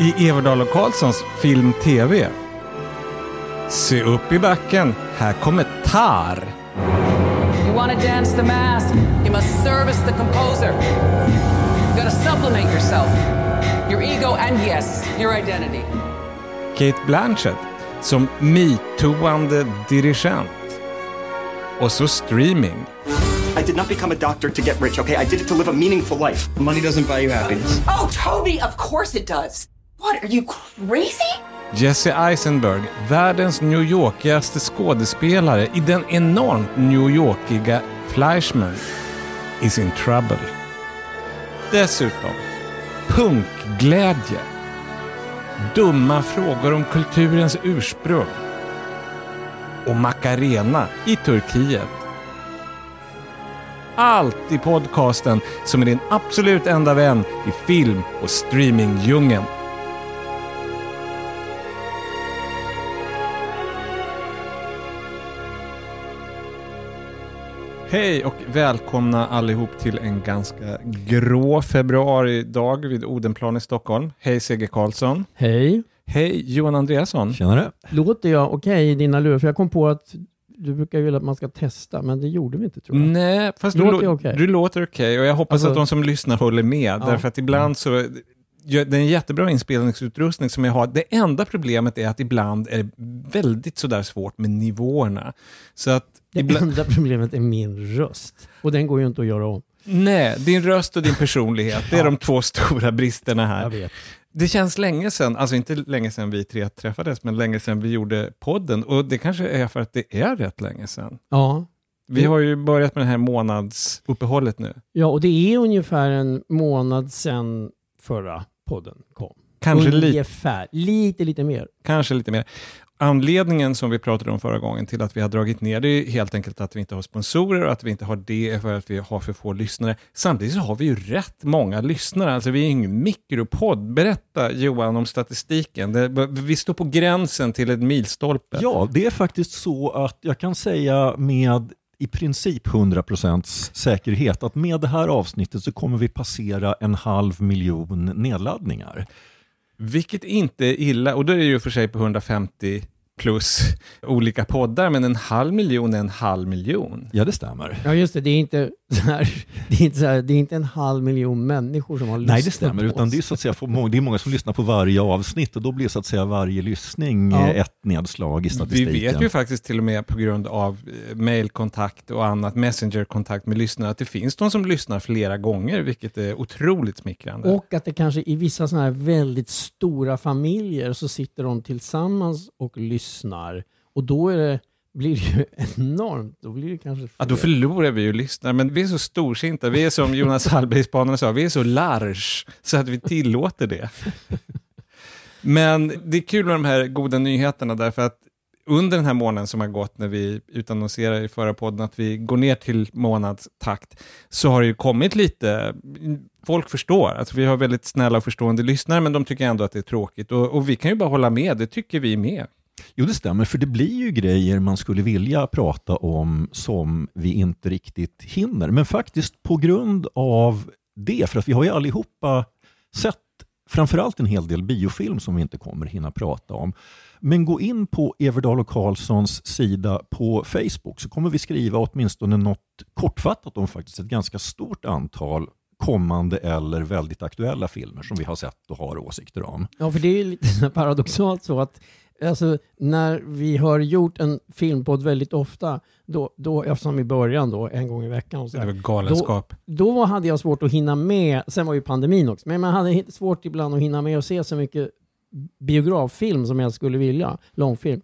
i Everdal och Karlssons Film TV. Se upp i backen, här kommer Tar. You want to dance the mask, you must service the composer. You gotta supplement yourself, your ego and yes, your identity. Kate Blanchett som metooande dirigent. Och så streaming. I did not become a doctor to get rich, okay? I did it to live a meaningful life. Money doesn't buy you happiness. Oh, Toby, of course it does. What, are you crazy? Jesse Eisenberg, världens New Yorkigaste skådespelare i den enormt New Yorkiga Fleischman, is in trouble. Dessutom, punkglädje. Dumma frågor om kulturens ursprung. Och Macarena i Turkiet. Allt i podcasten som är din absolut enda vän i film och streamingdjungeln. Hej och välkomna allihop till en ganska grå februaridag vid Odenplan i Stockholm. Hej Seger Karlsson. Hej. Hej Johan Andreasson. Tjenare. Låter jag okej i dina lurar? För jag kom på att du brukar ju vilja att man ska testa, men det gjorde vi inte tror jag. Nej, fast du, Låter lå- jag okej? du låter okej och jag hoppas Alltså- att de som lyssnar håller med. Ja. Därför att ibland så, det är en jättebra inspelningsutrustning som jag har. Det enda problemet är att ibland är det väldigt sådär svårt med nivåerna. Så att Det ibland, enda problemet är min röst. Och den går ju inte att göra om. nej, din röst och din personlighet, det är Ja. de två stora bristerna Jag här. vet. Det känns länge sedan, alltså inte länge sedan vi tre träffades, men länge sedan vi gjorde podden. Och det kanske är för att det är rätt länge sedan. Ja. Vi har ju börjat med det här månadsuppehållet nu. ja, och det är ungefär en månad sedan förra podden kom. Kanske, ungefär. Lite, lite mer. kanske lite mer. Anledningen som vi pratade om förra gången till att vi har dragit ner det är helt enkelt att vi inte har sponsorer och att vi inte har det är för att vi har för få lyssnare. Samtidigt så har vi ju rätt många lyssnare, alltså vi är ingen mikropodd. Berätta Johan om statistiken. Det, vi står på gränsen till ett milstolpe. Ja, det är faktiskt så att jag kan säga med i princip 100% säkerhet att med det här avsnittet så kommer vi passera en halv miljon nedladdningar. Vilket inte är illa, och då är det ju för sig på 150 plus olika poddar, men en halv miljon är en halv miljon. Ja, det stämmer. Ja, just det. Det är inte, här, det är inte, så här, det är inte en halv miljon människor som har lyssnat Nej, det stämmer, på utan det är, så att säga, det är många som lyssnar på varje avsnitt och då blir så att säga varje lyssning Ja. eh, ett nedslag i Vi statistiken. vet ju faktiskt till och med på grund av eh, mailkontakt och annat, messengerkontakt med lyssnare, att det finns de som lyssnar flera gånger, vilket är otroligt smickrande. Och att det kanske i vissa sådana här väldigt stora familjer så sitter de tillsammans och lyssnar. Och då är det, blir det ju enormt. Då blir det kanske Ja, då fler. förlorar vi ju lyssnare, men vi är så storsinta, vi är som Jonas Hallbergsbanan sa, vi är så large så att vi tillåter det. Men det är kul med de här goda nyheterna därför att under den här månaden som har gått när vi utannonserade i förra podden att vi går ner till månadstakt så har det ju kommit lite, folk förstår, alltså vi har väldigt snälla och förstående lyssnare men de tycker ändå att det är tråkigt och, och vi kan ju bara hålla med, det tycker vi med. Jo, det stämmer, för det blir ju grejer man skulle vilja prata om som vi inte riktigt hinner. Men faktiskt på grund av det, för att vi har ju allihopa sett framförallt en hel del biofilm som vi inte kommer hinna prata om. Men gå in på Everdahl och Karlssons sida på Facebook så kommer vi skriva åtminstone något kortfattat om faktiskt ett ganska stort antal kommande eller väldigt aktuella filmer som vi har sett och har åsikter om. Ja, för det är ju lite paradoxalt så att alltså, när vi har gjort en filmpodd väldigt ofta, då, då, eftersom i början då, en gång i veckan, och så Det där, var galenskap. då hade jag svårt att hinna med, sen var ju pandemin också, men man hade svårt ibland att hinna med att se så mycket biograffilm som jag skulle vilja, långfilm.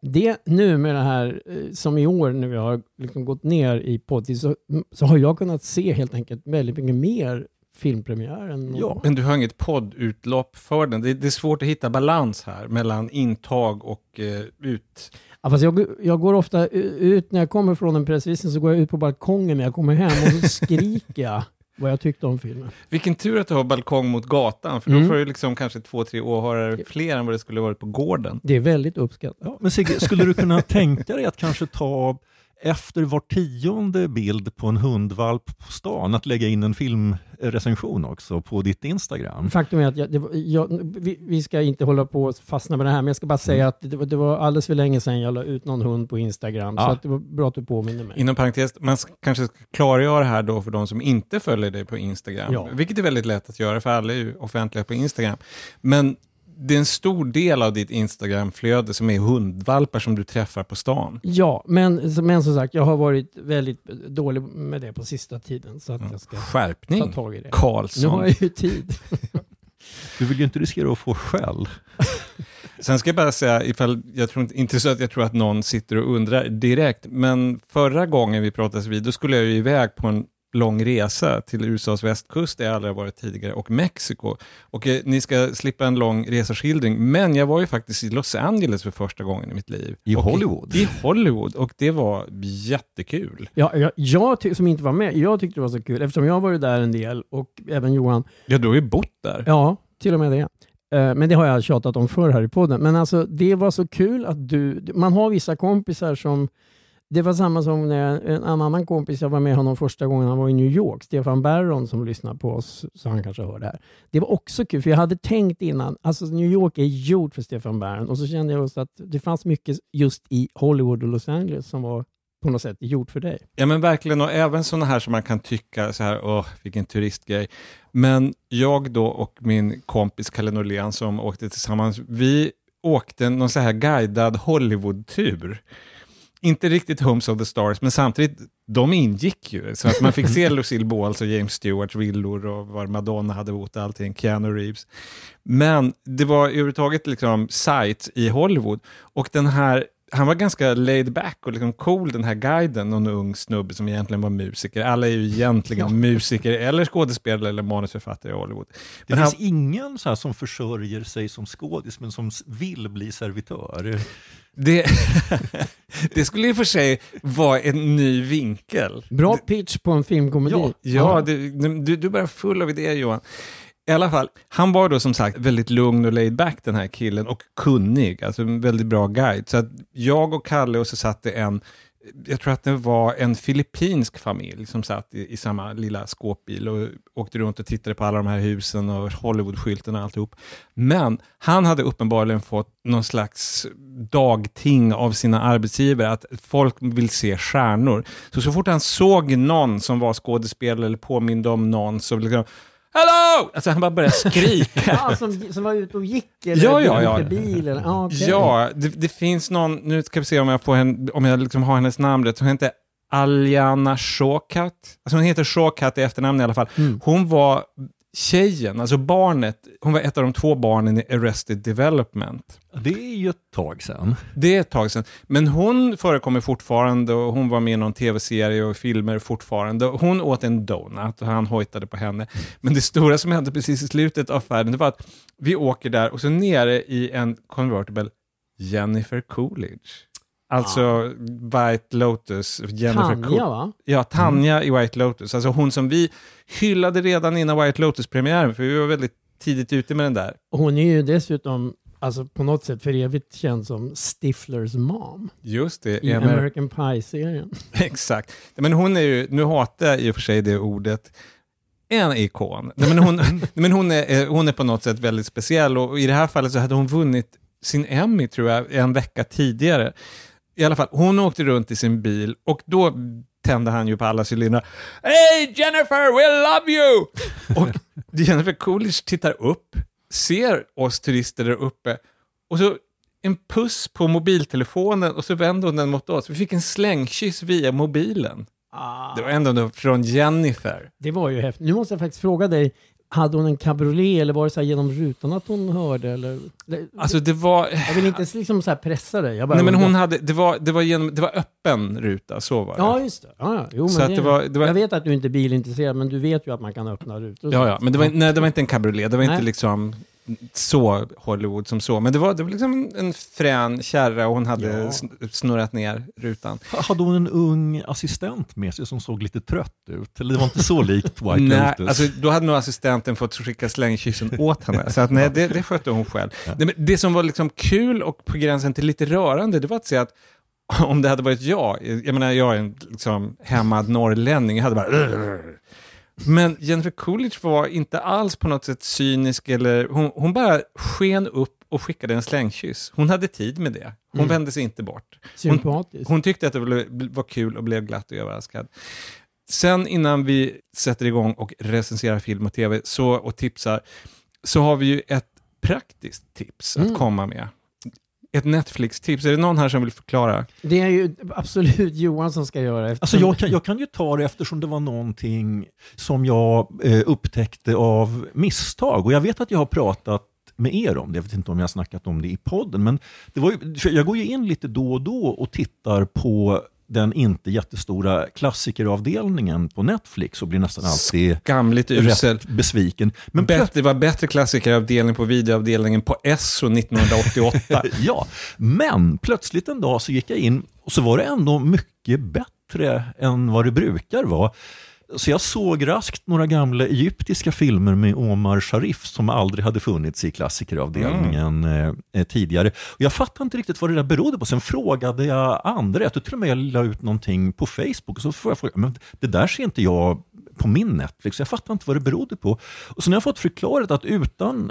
Det nu med det här, eh, som i år när vi har liksom gått ner i poddtid, så, så har jag kunnat se helt enkelt väldigt mycket mer filmpremiär än någon Ja. Men du har inget poddutlopp för den. Det, det är svårt att hitta balans här mellan intag och eh, ut. Ja, fast jag, jag går ofta ut, när jag kommer från en pressvisning så går jag ut på balkongen när jag kommer hem och så skriker jag vad jag tyckte om filmen. Vilken tur att du har balkong mot gatan, för då Mm. får du liksom kanske två, tre åhörare fler än vad det skulle varit på gården. Det är väldigt uppskattat. Ja, men Sigge, skulle du kunna tänka dig att kanske ta efter var tionde bild på en hundvalp på stan att lägga in en filmrecension också på ditt Instagram. Faktum är att jag, det var, jag, vi, vi ska inte hålla på och fastna med det här, men jag ska bara säga Mm. att det, var- det var alldeles för länge sedan jag la ut någon hund på Instagram, så Ja. att det var bra att du påminner mig. Inom parentes, man kanske ska klargöra här då för de som inte följer dig på Instagram, Ja. vilket är väldigt lätt att göra för alla är ju offentliga på Instagram. Men det är en stor del av ditt Instagram-flöde som är hundvalpar som du träffar på stan. Ja, men, men som sagt, jag har varit väldigt dålig med det på sista tiden, så att jag ska ta Skärpning, tag i det. Nu Karlsson. har jag ju tid. Du vill ju inte riskera att få skäll. Sen ska jag bara säga, ifall, jag tror inte, inte så att jag tror att någon sitter och undrar direkt, men förra gången vi pratades vid, då skulle jag ju iväg på en lång resa till USAs västkust, där jag aldrig varit tidigare, och Mexiko. Och eh, ni ska slippa en lång resaskildring, men jag var ju faktiskt i Los Angeles för första gången i mitt liv. I och Hollywood? I Hollywood, och det var jättekul. Ja, jag, jag ty- som inte var med, jag tyckte det var så kul, eftersom jag har varit där en del, och även Johan, Ja, du har ju bott där. Ja, till och med det. Eh, Men det har jag tjatat om förr här i podden. Men alltså, det var så kul att du... Man har vissa kompisar som... Det var samma som när en annan kompis, jag var med honom första gången han var i New York, Stefan Barron som lyssnar på oss, så han kanske hör det här. Det var också kul, för jag hade tänkt innan, alltså New York är gjort för Stefan Barron och så kände jag också att det fanns mycket just i Hollywood och Los Angeles som var på något sätt gjort för dig. Ja men verkligen, och även sådana här som man kan tycka så här, åh vilken turistgrej. Men jag då och min kompis Kalle Norlén som åkte tillsammans, vi åkte någon så här guidad Hollywood-tur. Inte riktigt Homes of the Stars, men samtidigt, de ingick ju. Så att man fick se Lucille Balls och James Stewarts villor och var Madonna hade bott allting, Keanu Reeves. Men det var överhuvudtaget liksom sites i Hollywood. Och den här, han var ganska laid back och liksom cool den här guiden, någon ung snubbe som egentligen var musiker. Alla är ju egentligen musiker eller skådespelare eller manusförfattare i Hollywood. Det Men han, finns ingen så som försörjer sig som skådis men som vill bli servitör. Det, det skulle i och för sig vara en ny vinkel. Bra pitch på en filmkomedi. Ja, Ja, det, du, du är bara full av idéer Johan. I alla fall, han var då som sagt väldigt lugn och laid back den här killen och kunnig, alltså en väldigt bra guide. Så att jag och Kalle och så satt det en, jag tror att det var en filippinsk familj som satt i, i samma lilla skåpbil och åkte runt och tittade på alla de här husen och Hollywoodskyltarna och alltihop. Men han hade uppenbarligen fått någon slags dagting av sina arbetsgivare, att folk vill se stjärnor. Så så fort han såg någon som var skådespelare eller påminde om någon så liksom Hello! Alltså han bara började skrika. Ja, som, som var ute och gick eller Ja, ja, ja. åkte bil. Eller, ja, det, det finns någon, nu ska vi se om jag, får henne, om jag liksom har hennes namn rätt, hon heter Aljana Shawkat. Alltså hon heter Shawkat i efternamn i alla fall. Mm. Hon var tjejen, alltså barnet, hon var ett av de två barnen i Arrested Development. Det är ju ett tag sedan. Det är ett tag sedan. Men hon förekommer fortfarande och hon var med i någon tv-serie och filmer fortfarande. Hon åt en donut och han hojtade på henne. Men det stora som hände precis i slutet av färden, det var att vi åker där och så nere i en convertible Jennifer Coolidge. Alltså White Lotus, Jennifer Tanja Cool- va? Ja, Tanja i White Lotus. Alltså hon som vi hyllade redan innan White Lotus-premiären, för vi var väldigt tidigt ute med den där. Hon är ju dessutom alltså, på något sätt för evigt känd som Stiflers mom Just det. i Amer- American Pie-serien. Exakt. Men hon är ju, nu hatar jag i och för sig det ordet, en ikon. Men hon, men hon, är, eh, hon är på något sätt väldigt speciell och i det här fallet så hade hon vunnit sin Emmy tror jag en vecka tidigare. I alla fall, hon åkte runt i sin bil och då tände han ju på alla cylindrar. Hey Jennifer, we love you! Och Jennifer Coolidge tittar upp, ser oss turister där uppe och så en puss på mobiltelefonen och så vände hon den mot oss. Vi fick en slängkyss via mobilen. Det var ändå då från Jennifer. Det var ju häftigt. Nu måste jag faktiskt fråga dig, hade hon en cabriolet eller var det så genom rutan att hon hörde? Eller? Alltså det var... Jag vill inte liksom så pressa dig. Jag bara Nej men hon hade, det var, det var, genom, det var öppen ruta, så var det. Ja, just det. Ja, ja. Jo, Så men att det var- det var- Jag vet att du inte är bilintresserad, men du vet ju att man kan öppna rutor. Ja, ja, men det var, nej, det var inte en cabriolet, det var inte Nej. liksom så Hollywood som så, men det var, det var liksom en, en frän kärra och hon hade Ja. sn- snurrat ner rutan. Hade hon en ung assistent med sig som såg lite trött ut? Eller det var inte så likt White Nej, Lotus? alltså, då hade nog assistenten fått skicka slängkyssen åt henne. Så att, nej, det, det skötte hon själv. Nej, men det som var liksom kul och på gränsen till lite rörande, det var att se att om det hade varit jag, jag menar jag är en liksom, hämmad norrlänning, jag hade bara... Men Jennifer Coolidge var inte alls på något sätt cynisk, eller, hon, hon bara sken upp och skickade en slängkyss. Hon hade tid med det. Hon vände sig inte bort. Hon, Sympatiskt. hon tyckte att det var- kul och blev glatt och överraskad. Sen innan vi sätter igång och recenserar film och tv så, och tipsar, så har vi ju ett praktiskt tips att komma med. Ett Netflix-tips. Är det någon här som vill förklara? Det är ju absolut Johan som ska göra. Alltså eftersom- jag, kan, jag kan ju ta det eftersom det var någonting som jag eh, upptäckte av misstag. Och jag vet att jag har pratat med er om det. Jag vet inte om jag har snackat om det i podden. Men det var ju, jag går ju in lite då och då och tittar på den inte jättestora klassikeravdelningen på Netflix och blir nästan alltid Gamligt usel. besviken. Men Bättre, det var bättre klassikeravdelning på videoavdelningen på SO 1988. Ja, men plötsligt en dag så gick jag in och så var det ändå mycket bättre än vad det brukar vara. Så jag såg raskt några gamla egyptiska filmer med Omar Sharif som aldrig hade funnits i klassikeravdelningen eh, eh, tidigare. Och jag fattade inte riktigt vad det där berodde på. Sen frågade jag andra, jag tror till och med jag la ut någonting på Facebook och så får jag fråga, men det där ser inte jag på min Netflix. Liksom, jag fattar inte vad det berodde på. Och sen har jag fått förklarat att utan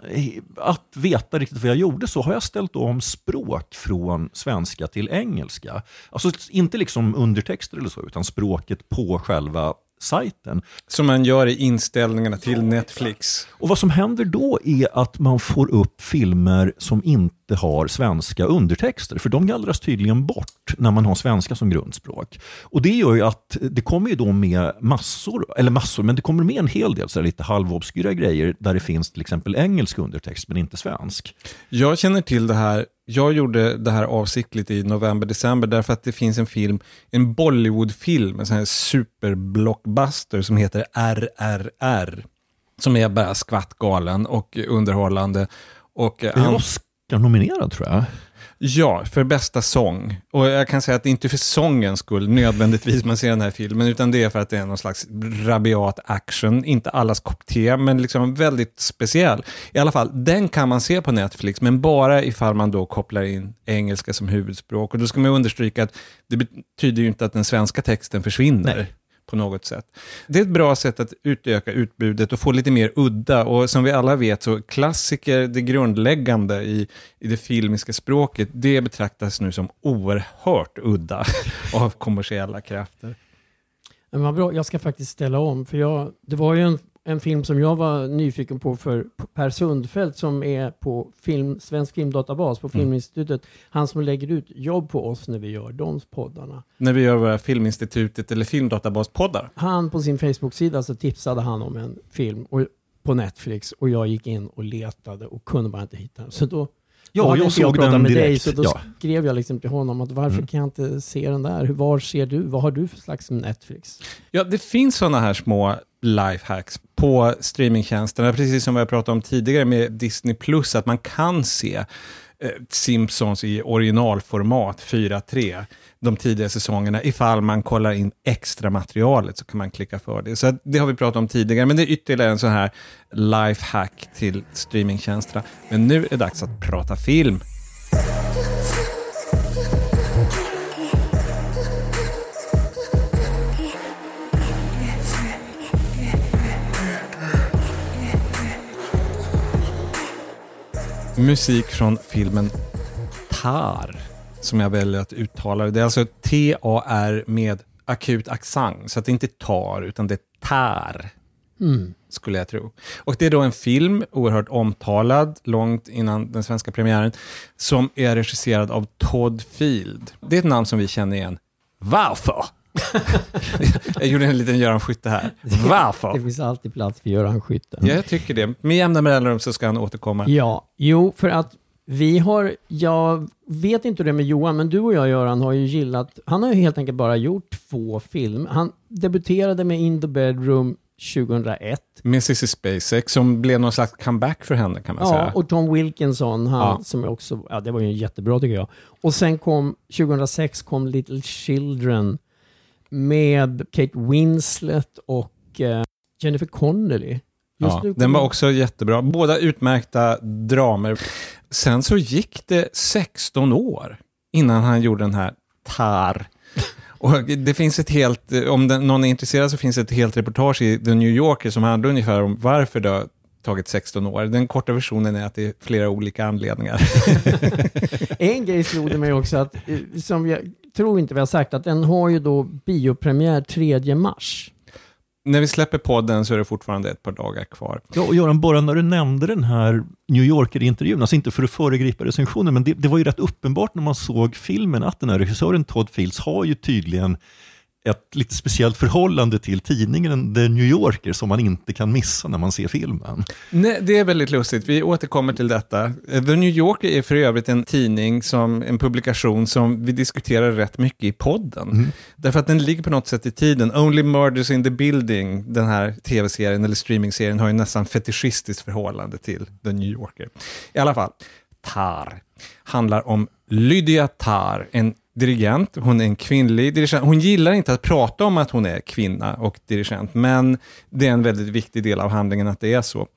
att veta riktigt vad jag gjorde så har jag ställt om språk från svenska till engelska. Alltså inte liksom undertexter eller så, utan språket på själva sajten. som man gör i inställningarna till Netflix. Och vad som händer då är att man får upp filmer som inte har svenska undertexter, för de gallras tydligen bort när man har svenska som grundspråk. Och det gör ju att det kommer ju då med massor, eller massor, men det kommer med en hel del så lite halvobskyra grejer där det finns till exempel engelsk undertext men inte svensk. Jag känner till det här, jag gjorde det här avsiktligt i november-december därför att det finns en film, en Bollywood-film, en sån här superblockbuster som heter RRR. Som är bara skvattgalen och underhållande. Och, eh, är Oscar-nominerad tror jag. Ja, för bästa sång. Och jag kan säga att det är inte för sångens skull nödvändigtvis man ser den här filmen, utan det är för att det är någon slags rabiat action. Inte allas kopp te, men liksom väldigt speciell. I alla fall, den kan man se på Netflix, men bara ifall man då kopplar in engelska som huvudspråk. Och då ska man understryka att det betyder ju inte att den svenska texten försvinner. Nej på något sätt. Det är ett bra sätt att utöka utbudet och få lite mer udda. Och som vi alla vet så klassiker, det grundläggande i, i det filmiska språket, det betraktas nu som oerhört udda av kommersiella krafter. Men vad bra, jag ska faktiskt ställa om. För jag, det var ju en, en film som jag var nyfiken på för Per Sundfeldt som är på film, Svensk Filmdatabas på Filminstitutet. Han som lägger ut jobb på oss när vi gör de poddarna. När vi gör våra Filminstitutet eller Filmdatabaspoddar. Han på sin Facebook-sida så tipsade han om en film och, på Netflix och jag gick in och letade och kunde bara inte hitta den. Så då Ja, jag inte såg pratat den med dig, direkt. så då Ja. skrev jag liksom till honom att varför Mm. kan jag inte se den där? Var ser du? Vad har du för slags Netflix? Ja, det finns sådana här små lifehacks på streamingtjänsterna, precis som vi har pratat om tidigare med Disney+, Plus, att man kan se eh, Simpsons i originalformat 4.3 de tidiga säsongerna. Ifall man kollar in extra materialet så kan man klicka för det. Så det har vi pratat om tidigare, men det är ytterligare en sån här lifehack till streamingtjänsterna. Men nu är det dags att prata film. Musik från filmen Tar, som jag väljer att uttala det. Är alltså T-A-R med akut accent, så att det inte är tar, utan det är tar, Mm. skulle jag tro. Och det är då en film, oerhört omtalad, långt innan den svenska premiären, som är regisserad av Todd Field. Det är ett namn som vi känner igen. Varför? jag gjorde en liten Göran Skytte här. Varför? Det finns alltid plats för Göran Skytte. Ja, jag tycker det. Med jämna mellanrum så ska han återkomma. Ja, jo, för att vi har, jag vet inte hur det är med Johan, men du och jag Göran har ju gillat, han har ju helt enkelt bara gjort två filmer. Han debuterade med In the Bedroom 2001. Med Cissi Spacek, som blev någon slags comeback för henne kan man Ja, säga. och Tom Wilkinson, han Ja. som också, ja det var ju jättebra tycker jag. Och sen kom, 2006 kom Little Children med Kate Winslet och eh, Jennifer Connelly. Just Ja, den var också jättebra. Båda utmärkta dramer. Sen så gick det 16 år innan han gjorde den här Tar. Och det finns ett helt, om den, någon är intresserad så finns ett helt reportage i The New Yorker som handlar ungefär om varför det har tagit 16 år. Den korta versionen är att det är flera olika anledningar. En grej slog det mig också att, eh, som jag tror inte vi har sagt, att den har ju då biopremiär 3 mars. När vi släpper podden så är det fortfarande ett par dagar kvar. Ja, och Göran, bara när du nämnde den här New Yorker-intervjun, alltså inte för att föregripa recensionen, men det, det var ju rätt uppenbart när man såg filmen att den här regissören Todd Fields har ju tydligen ett lite speciellt förhållande till tidningen The New Yorker som man inte kan missa när man ser filmen. Nej, det är väldigt lustigt. Vi återkommer till detta. The New Yorker är för övrigt en tidning, som, en publikation som vi diskuterar rätt mycket i podden. Därför att den ligger på något sätt i tiden. Only Murders in the Building, den här tv-serien eller streaming-serien, har ju nästan fetischistiskt förhållande till The New Yorker. I alla fall, Tar handlar om Lydia Tar, en dirigent. Hon är en kvinnlig dirigent. Hon gillar inte att prata om att hon är kvinna och dirigent, men det är en väldigt viktig del av handlingen att det är så.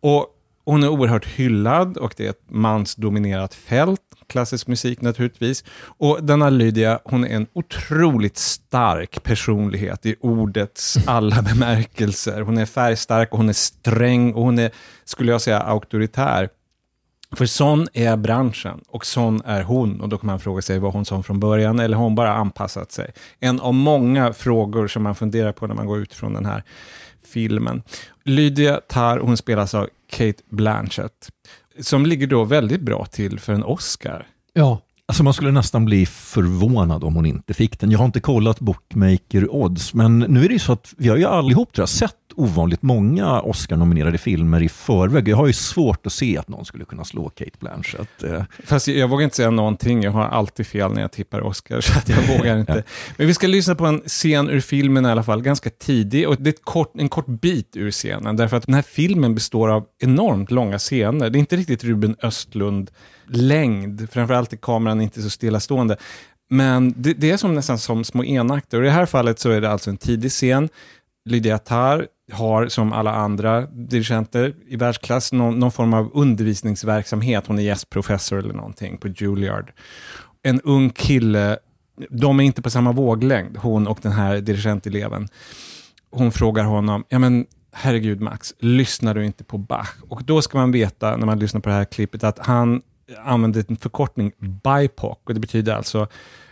Och hon är oerhört hyllad och det är ett mansdominerat fält, klassisk musik naturligtvis. Och denna Lydia, hon är en otroligt stark personlighet i ordets alla bemärkelser. Hon är färgstark och hon är sträng och hon är, skulle jag säga, auktoritär. För sån är branschen och sån är hon. Och då kan man fråga sig, var hon sån från början eller har hon bara anpassat sig? En av många frågor som man funderar på när man går ut från den här filmen. Lydia Tarr, hon spelas av Kate Blanchett, som ligger då väldigt bra till för en Oscar. Ja, Alltså man skulle nästan bli förvånad om hon inte fick den. Jag har inte kollat Bookmaker Odds, men nu är det ju så att vi har ju allihop tror jag, sett ovanligt många Oscar-nominerade filmer i förväg. Jag har ju svårt att se att någon skulle kunna slå Kate Blanchett. Eh, Fast jag vågar inte säga någonting, jag har alltid fel när jag tippar Oscar, så att jag vågar inte. Men vi ska lyssna på en scen ur filmen i alla fall, ganska tidig, och det är kort, en kort bit ur scenen, därför att den här filmen består av enormt långa scener. Det är inte riktigt Ruben Östlund-längd, framförallt är kameran inte så stillastående. Men det, det är som nästan som små enakter, och i det här fallet så är det alltså en tidig scen. Lydia Tarr har som alla andra dirigenter i världsklass någon, någon form av undervisningsverksamhet. Hon är gästprofessor eller någonting på Juilliard. En ung kille, de är inte på samma våglängd, hon och den här dirigenteleven. Hon frågar honom, ja men herregud Max, lyssnar du inte på Bach? Och då ska man veta, när man lyssnar på det här klippet, att han använder en förkortning, BIPOC, och det betyder alltså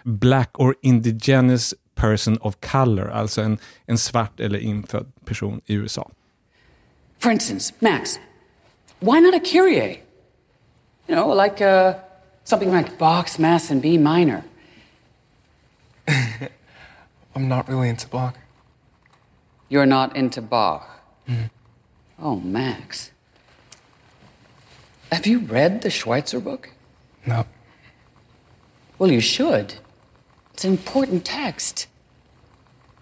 Black or Indigenous Person of Color, alltså en, en svart eller infödd person i USA. For instance, Max, why not a Kyrie? You know, like uh, something like Bach's Mass in B minor. I'm not really into Bach. You're not into Bach. Oh, Max. Have you read the Schweitzer book? No. Well, you should. It's an important text.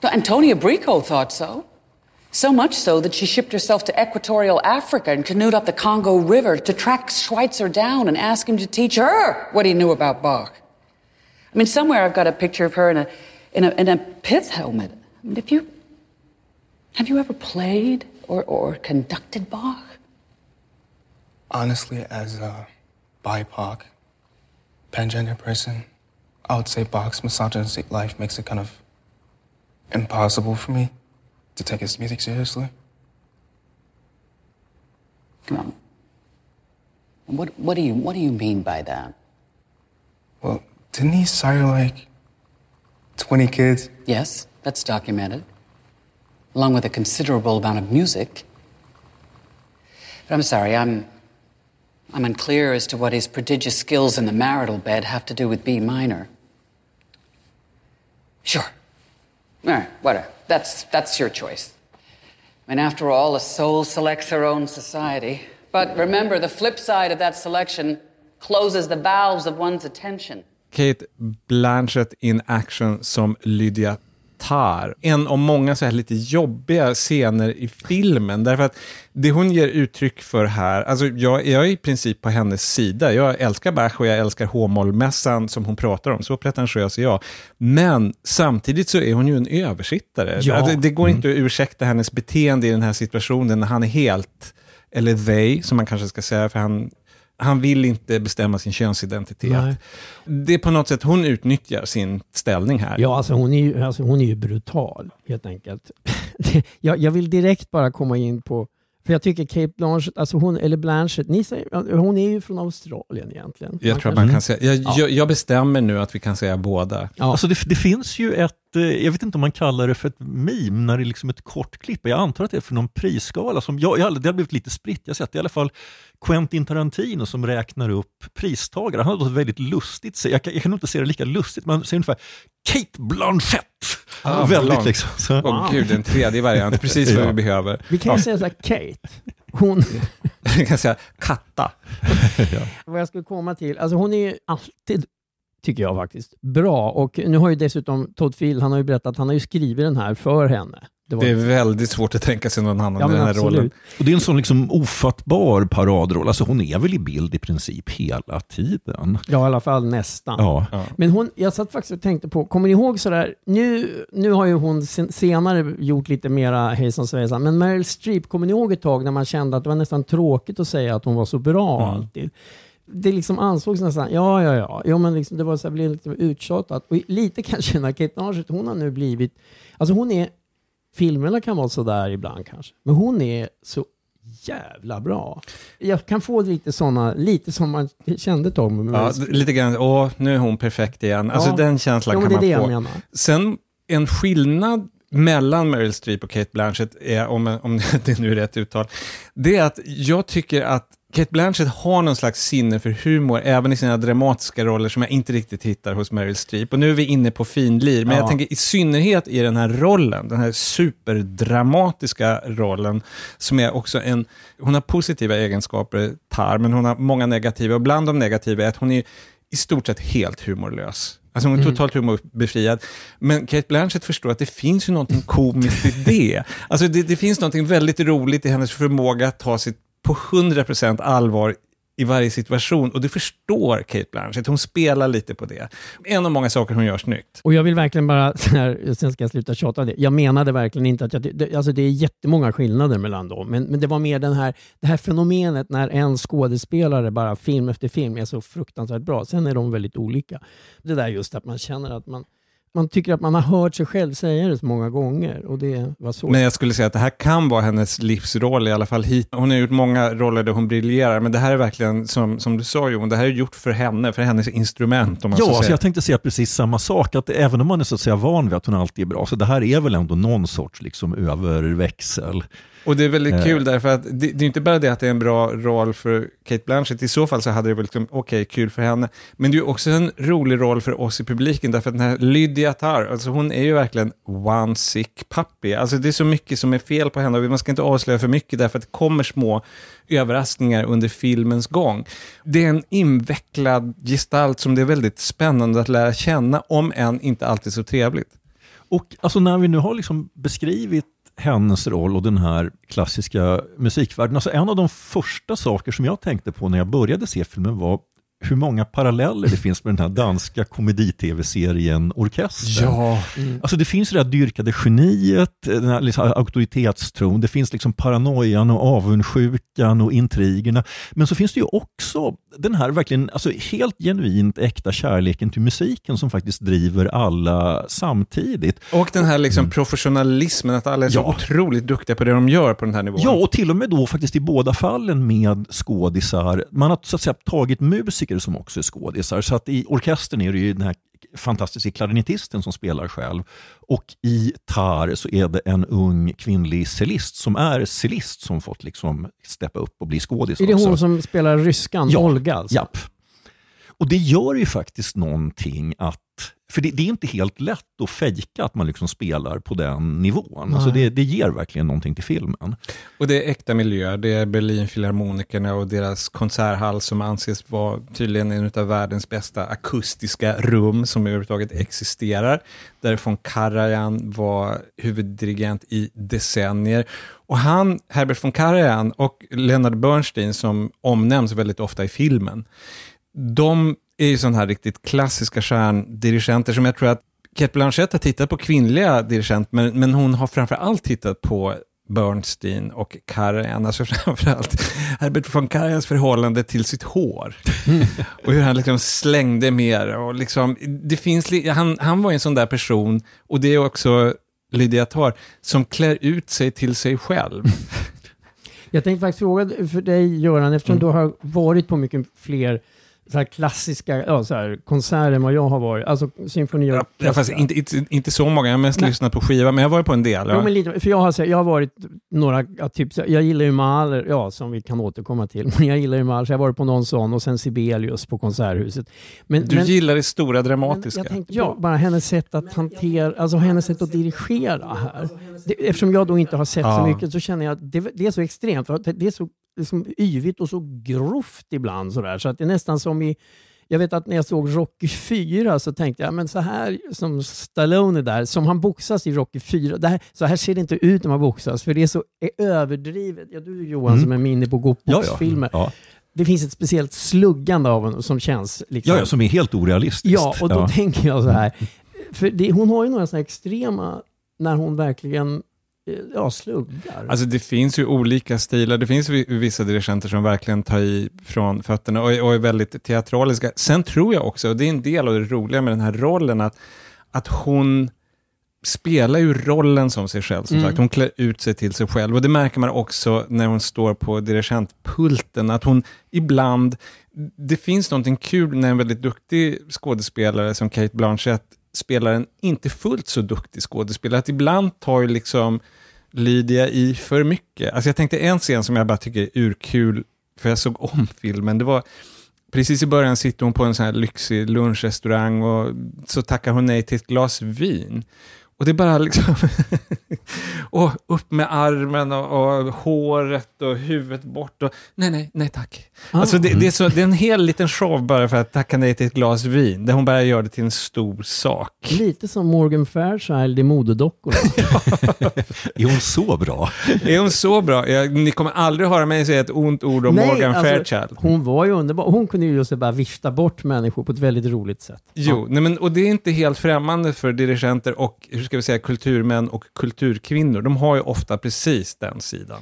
Antonia Brico thought so. So much so that she shipped herself to equatorial Africa and canoed up the Congo River to track Schweitzer down and ask him to teach her what he knew about Bach. I mean, somewhere I've got a picture of her in a, in a, in a pith helmet. I mean, if you, have you ever played or, or conducted Bach? Honestly, as a BIPOC, pangender person, I would say Bach's misogynistic life makes it kind of impossible for me to take his music seriously. Come on. What, what, do you, what do you mean by that? Well, didn't he sire like 20 kids? Yes, that's documented, along with a considerable amount of music. But I'm sorry, I'm, I'm unclear as to what his prodigious skills in the marital bed have to do with B minor. Sure. All right, whatever. That's, that's your choice. Mean, after all, a soul selects her own society. But remember, the flip side of that selection closes the valves of one's attention. Kate Blanchett in action som Lydia Tarr. En av många så här lite jobbiga scener i filmen. Därför att det hon ger uttryck för här, alltså jag, jag är i princip på hennes sida. Jag älskar Bach och jag älskar H-mollmässan som hon pratar om. Så pretentiös är jag. Men samtidigt så är hon ju en översittare. Ja. Alltså, det går inte att ursäkta hennes beteende i den här situationen när han är helt, eller they, som man kanske ska säga, för han Han vill inte bestämma sin könsidentitet. Nej. Det är på något sätt, hon utnyttjar sin ställning här. Ja, alltså hon är ju, alltså hon är ju brutal helt enkelt. jag, jag vill direkt bara komma in på, för jag tycker Kate Blanchett, alltså hon, eller Blanchett, ni säger, hon är ju från Australien egentligen. Jag Man tror man kan säga, jag, jag, jag bestämmer nu att vi kan säga båda. Ja. Alltså det, det finns ju ett, jag vet inte om man kallar det för ett meme, när det är liksom ett kort klipp. Jag antar att det är för någon prisskala. Som jag, jag, det har blivit lite spritt. Jag har sett i alla fall Quentin Tarantino som räknar upp pristagare. Han har något väldigt lustigt, jag kan, jag kan nog inte se det lika lustigt, men han säger ungefär Kate Blanchett. Ah, väldigt Blanc. liksom. Så. Åh gud, en tredje variant, precis vad Ja. vi behöver. Vi kan ju säga så här, Kate, hon, Vi kan säga katta. vad jag skulle komma till, alltså hon är ju alltid, tycker jag faktiskt, bra. Och nu har ju dessutom Todd Field, han har ju berättat att han har ju skrivit den här för henne. var- Det är väldigt svårt att tänka sig någon annan ja, i den här rollen. absolut. Och det är en sån liksom ofattbar paradroll. Alltså hon är väl i bild i princip hela tiden. Ja, i alla fall nästan. Ja. Ja. Men hon, jag satt faktiskt och tänkte på, kommer ni ihåg sådär, nu, nu har ju hon sen, senare gjort lite mera hejsan svejsan, men Meryl Streep, kommer ni ihåg ett tag när man kände att det var nästan tråkigt att säga att hon var så bra Mm. alltid? Det liksom ansågs nästan, ja, ja, ja, ja men liksom, det var så här, blev lite uttjatat. Och lite kan jag känna, Kate Blanchett, hon har nu blivit, alltså hon är, filmerna kan vara sådär ibland kanske, men hon är så jävla bra. Jag kan få lite sådana, lite som man kände Meryl Ja, lite grann, åh, nu är hon perfekt igen. Alltså Ja. den känslan Ja, kan man få. menar. Sen en skillnad mellan Meryl Streep och Kate Blanchett, är, om, om det nu är rätt uttal, det är att jag tycker att Kate Blanchett har någon slags sinne för humor, även i sina dramatiska roller, som jag inte riktigt hittar hos Meryl Streep. Och nu är vi inne på finlir, men Ja. jag tänker i synnerhet i den här rollen, den här superdramatiska rollen, som är också en, hon har positiva egenskaper, Tar, men hon har många negativa, och bland de negativa är att hon är i stort sett helt humorlös. Alltså hon är totalt humorbefriad. Men Kate Blanchett förstår att det finns ju någonting komiskt i det. Alltså det, det finns någonting väldigt roligt i hennes förmåga att ta sig på 100% allvar i varje situation. Och det förstår Kate Blanchett. Hon spelar lite på det. En av många saker hon gör snyggt. Och jag vill verkligen bara, här, sen ska jag sluta tjata om det. Jag menade verkligen inte att jag, det, alltså det är jättemånga skillnader mellan dem, men, men det var mer den här, det här fenomenet när en skådespelare bara film efter film är så fruktansvärt bra. Sen är de väldigt olika. Det där just att man känner att man, man tycker att man har hört sig själv säga det så många gånger och det var så. Men jag skulle säga att det här kan vara hennes livsroll, i alla fall hit. Hon har gjort många roller där hon briljerar, men det här är verkligen, som, som du sa Jon, det här är gjort för henne, för hennes instrument. Om man Ja, så alltså säga. jag tänkte säga precis samma sak. Att även om man är så att säga van vid att hon alltid är bra, så det här är väl ändå någon sorts liksom överväxel. Och det är väldigt Eh. kul därför att det, det är inte bara det att det är en bra roll för Kate Blanchett, i så fall så hade det varit liksom, okej, kul för henne. Men det är också en rolig roll för oss i publiken, därför att den här Lydia Tarr, alltså hon är ju verkligen one sick puppy. Alltså det är så mycket som är fel på henne och man ska inte avslöja för mycket därför att det kommer små överraskningar under filmens gång. Det är en invecklad gestalt som det är väldigt spännande att lära känna, om än inte alltid så trevligt. Och alltså när vi nu har liksom beskrivit hennes roll och den här klassiska musikvärlden. Alltså en av de första saker som jag tänkte på när jag började se filmen var hur många paralleller det finns med den här danska komedi-tv-serien Orkestern. Alltså det finns det där dyrkade geniet, den här liksom auktoritetstron, det finns liksom paranoian och avundsjukan och intrigerna. Men så finns det ju också den här verkligen, alltså helt genuint äkta kärleken till musiken som faktiskt driver alla samtidigt. Och den här liksom professionalismen, att alla är så Ja. otroligt duktiga på det de gör på den här nivån. Ja, och till och med då faktiskt i båda fallen med skådisar. Man har så att säga tagit musiker som också är skådisar. Så att i orkestern är det ju den här fantastiska klarinettisten som spelar själv. Och i Tar så är det en ung kvinnlig cellist som är cellist som fått liksom steppa upp och bli skådis är det också. hon som spelar ryskan, Ja, Olga alltså? Japp. Och det gör ju faktiskt någonting att för det, det är inte helt lätt att fejka att man liksom spelar på den nivån. Alltså det, det ger verkligen någonting till filmen. Och det är äkta miljöer. Det är Berlinfilharmonikerna och deras konserthall som anses vara tydligen en av världens bästa akustiska rum som överhuvudtaget existerar. Där von Karajan var huvuddirigent i decennier. Och han, Herbert von Karajan och Leonard Bernstein som omnämns väldigt ofta i filmen, de är ju sådana här riktigt klassiska stjärndirigenter som jag tror att Kate Blanchett har tittat på kvinnliga dirigenter, men, men hon har framför allt tittat på Bernstein och Karajan, alltså framförallt Herbert von Karajans förhållande till sitt hår. Och hur han liksom slängde mer. Och liksom, det finns, han, han var en sån där person, och det är också Lydia Tar, som klär ut sig till sig själv. Jag tänkte faktiskt fråga för dig Göran, eftersom Mm. du har varit på mycket fler så här klassiska ja, så här, konserter vad jag har varit. Alltså symfonier. Jag, fast inte, inte, inte så många, jag har mest lyssnat på skiva, men jag har varit på en del. Jo, Ja. men lite, för jag har, så här, jag har varit några, ja, typ, så- jag gillar ju Mahler, ja, som vi kan återkomma till, men jag gillar ju Mahler, så jag har varit på någon sån och sen Sibelius på Konserthuset. Men, Du men, gillar det stora dramatiska. jag tänkte på bara hennes sätt att hantera, alltså hennes sätt att dirigera här. Det, eftersom jag då inte har sett så Ja. mycket så känner jag att det, det är så extremt. det är så liksom, yvigt och så grovt ibland sådär, så att det är nästan som i jag vet att när jag såg Rocky 4 så tänkte jag, men så här som Stallone är där, som han boxas i Rocky 4, det här, så här ser det inte ut när man boxas, för det är så överdrivet. Ja, du Johan Mm. som är minne på Ja, ja. boxfilmer. Ja. Det finns ett speciellt sluggande av honom som känns liksom... Ja, ja, som är helt orealistiskt. Ja, och då Ja. tänker jag så här. För det, hon har ju några sådana extrema när hon verkligen ja, sluggar. Alltså det finns ju olika stilar. Det finns vi- vissa dirigenter som verkligen tar i från fötterna och, är- och är väldigt teatraliska. Sen tror jag också, och det är en del av det roliga med den här rollen, att, att hon spelar ju rollen som sig själv, som Mm. sagt. Hon klär ut sig till sig själv. Och det märker man också när hon står på dirigentpulten, att hon ibland... Det finns någonting kul när en väldigt duktig skådespelare som Kate Blanchett spelar en inte fullt så duktig skådespelare. Att ibland tar ju liksom Lydia i för mycket. Alltså jag tänkte en scen som jag bara tycker är urkul, för jag såg om filmen, det var precis i början sitter hon på en sån här lyxig lunchrestaurang och så tackar hon nej till ett glas vin. Och det är bara liksom, och upp med armen och, och håret och huvudet bort och nej, nej, nej tack. Ah. Alltså det, det, är så, det är en hel liten show bara för att tacka nej till ett glas vin, där hon bara gör det till en stor sak. Lite som Morgan Fairchild i Modedockorna. Är hon så bra? Är hon så bra? Jag, ni kommer aldrig höra mig säga ett ont ord om Nej, Morgan alltså, Fairchild. Hon var ju underbar. Hon kunde ju just bara vifta bort människor på ett väldigt roligt sätt. Jo, nej men, och det är inte helt främmande för dirigenter och, ska vi säga, kulturmän och kulturkvinnor. De har ju ofta precis den sidan.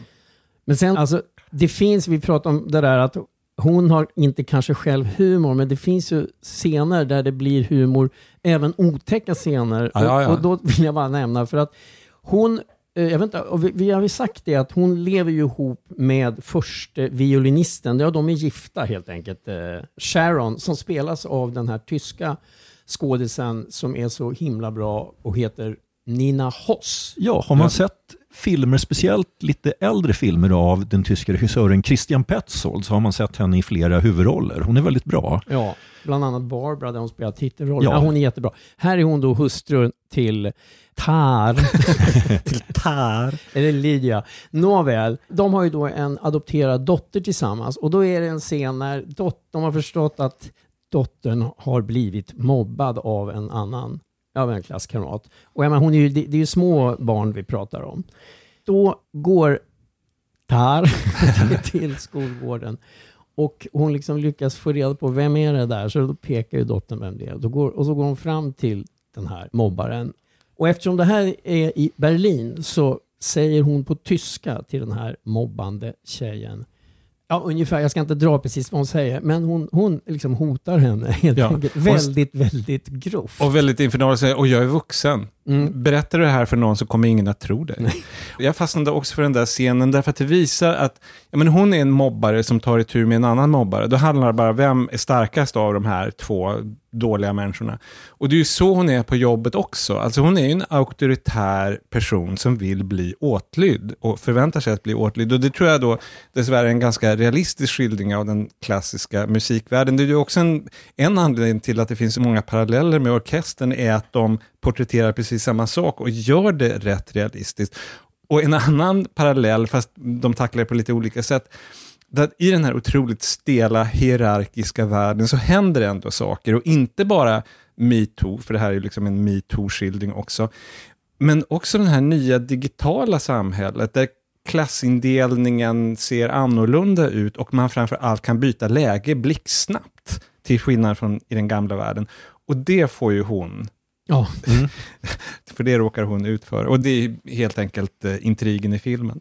Men sen, alltså, det finns, vi pratar om det där att hon har inte kanske själv humor, men det finns ju scener där det blir humor, även otäcka scener. Ja, ja, ja. Och, och då vill jag bara nämna, för att hon, eh, jag vet inte, vi, vi har ju sagt det att hon lever ju ihop med första violinisten, ja de är gifta helt enkelt, eh, Sharon, som spelas av den här tyska skådisen som är så himla bra och heter Nina Hoss. Ja, har man sett filmer, speciellt lite äldre filmer av den tyska regissören Christian Petzold, så har man sett henne i flera huvudroller. Hon är väldigt bra. Ja, bland annat Barbara där hon spelar titelrollen. Ja. Ja. hon är jättebra. Här är hon då hustru till Tar, Till tar. eller Lydia. Nåväl, de har ju då en adopterad dotter tillsammans och då är det en scen när dot- de har förstått att dottern har blivit mobbad av en annan, av en klasskamrat. Och jag menar, hon är ju, det, det är ju små barn vi pratar om. Då går Tar till skolgården och hon liksom lyckas få reda på vem är det där, så då pekar ju dottern vem det är. Då går, och så går hon fram till den här mobbaren. Och eftersom det här är i Berlin så säger hon på tyska till den här mobbande tjejen. Ja, ungefär. Jag ska inte dra precis vad hon säger, men hon, hon liksom hotar henne helt Ja. enkelt. Väldigt, väldigt grovt. Och väldigt infernal säger, och jag är vuxen. Mm. Berättar du det här för någon så kommer ingen att tro dig. Jag fastnade också för den där scenen därför att det visar att men hon är en mobbare som tar itu med en annan mobbare. Då handlar det bara om vem är starkast av de här två dåliga människorna. Och det är ju så hon är på jobbet också. Alltså hon är ju en auktoritär person som vill bli åtlydd och förväntar sig att bli åtlydd. Och det tror jag då dessvärre är en ganska realistisk skildring av den klassiska musikvärlden. Det är ju också en, en anledning till att det finns så många paralleller med orkestern är att de porträtterar precis samma sak och gör det rätt realistiskt. Och en annan parallell, fast de tacklar det på lite olika sätt, att i den här otroligt stela hierarkiska världen så händer det ändå saker och inte bara metoo, för det här är ju liksom en metoo-skildring också, men också det här nya digitala samhället där klassindelningen ser annorlunda ut och man framför allt kan byta läge blixtsnabbt till skillnad från i den gamla världen. Och det får ju hon Ja, För det råkar hon ut för. Och det är helt enkelt eh, intrigen i filmen.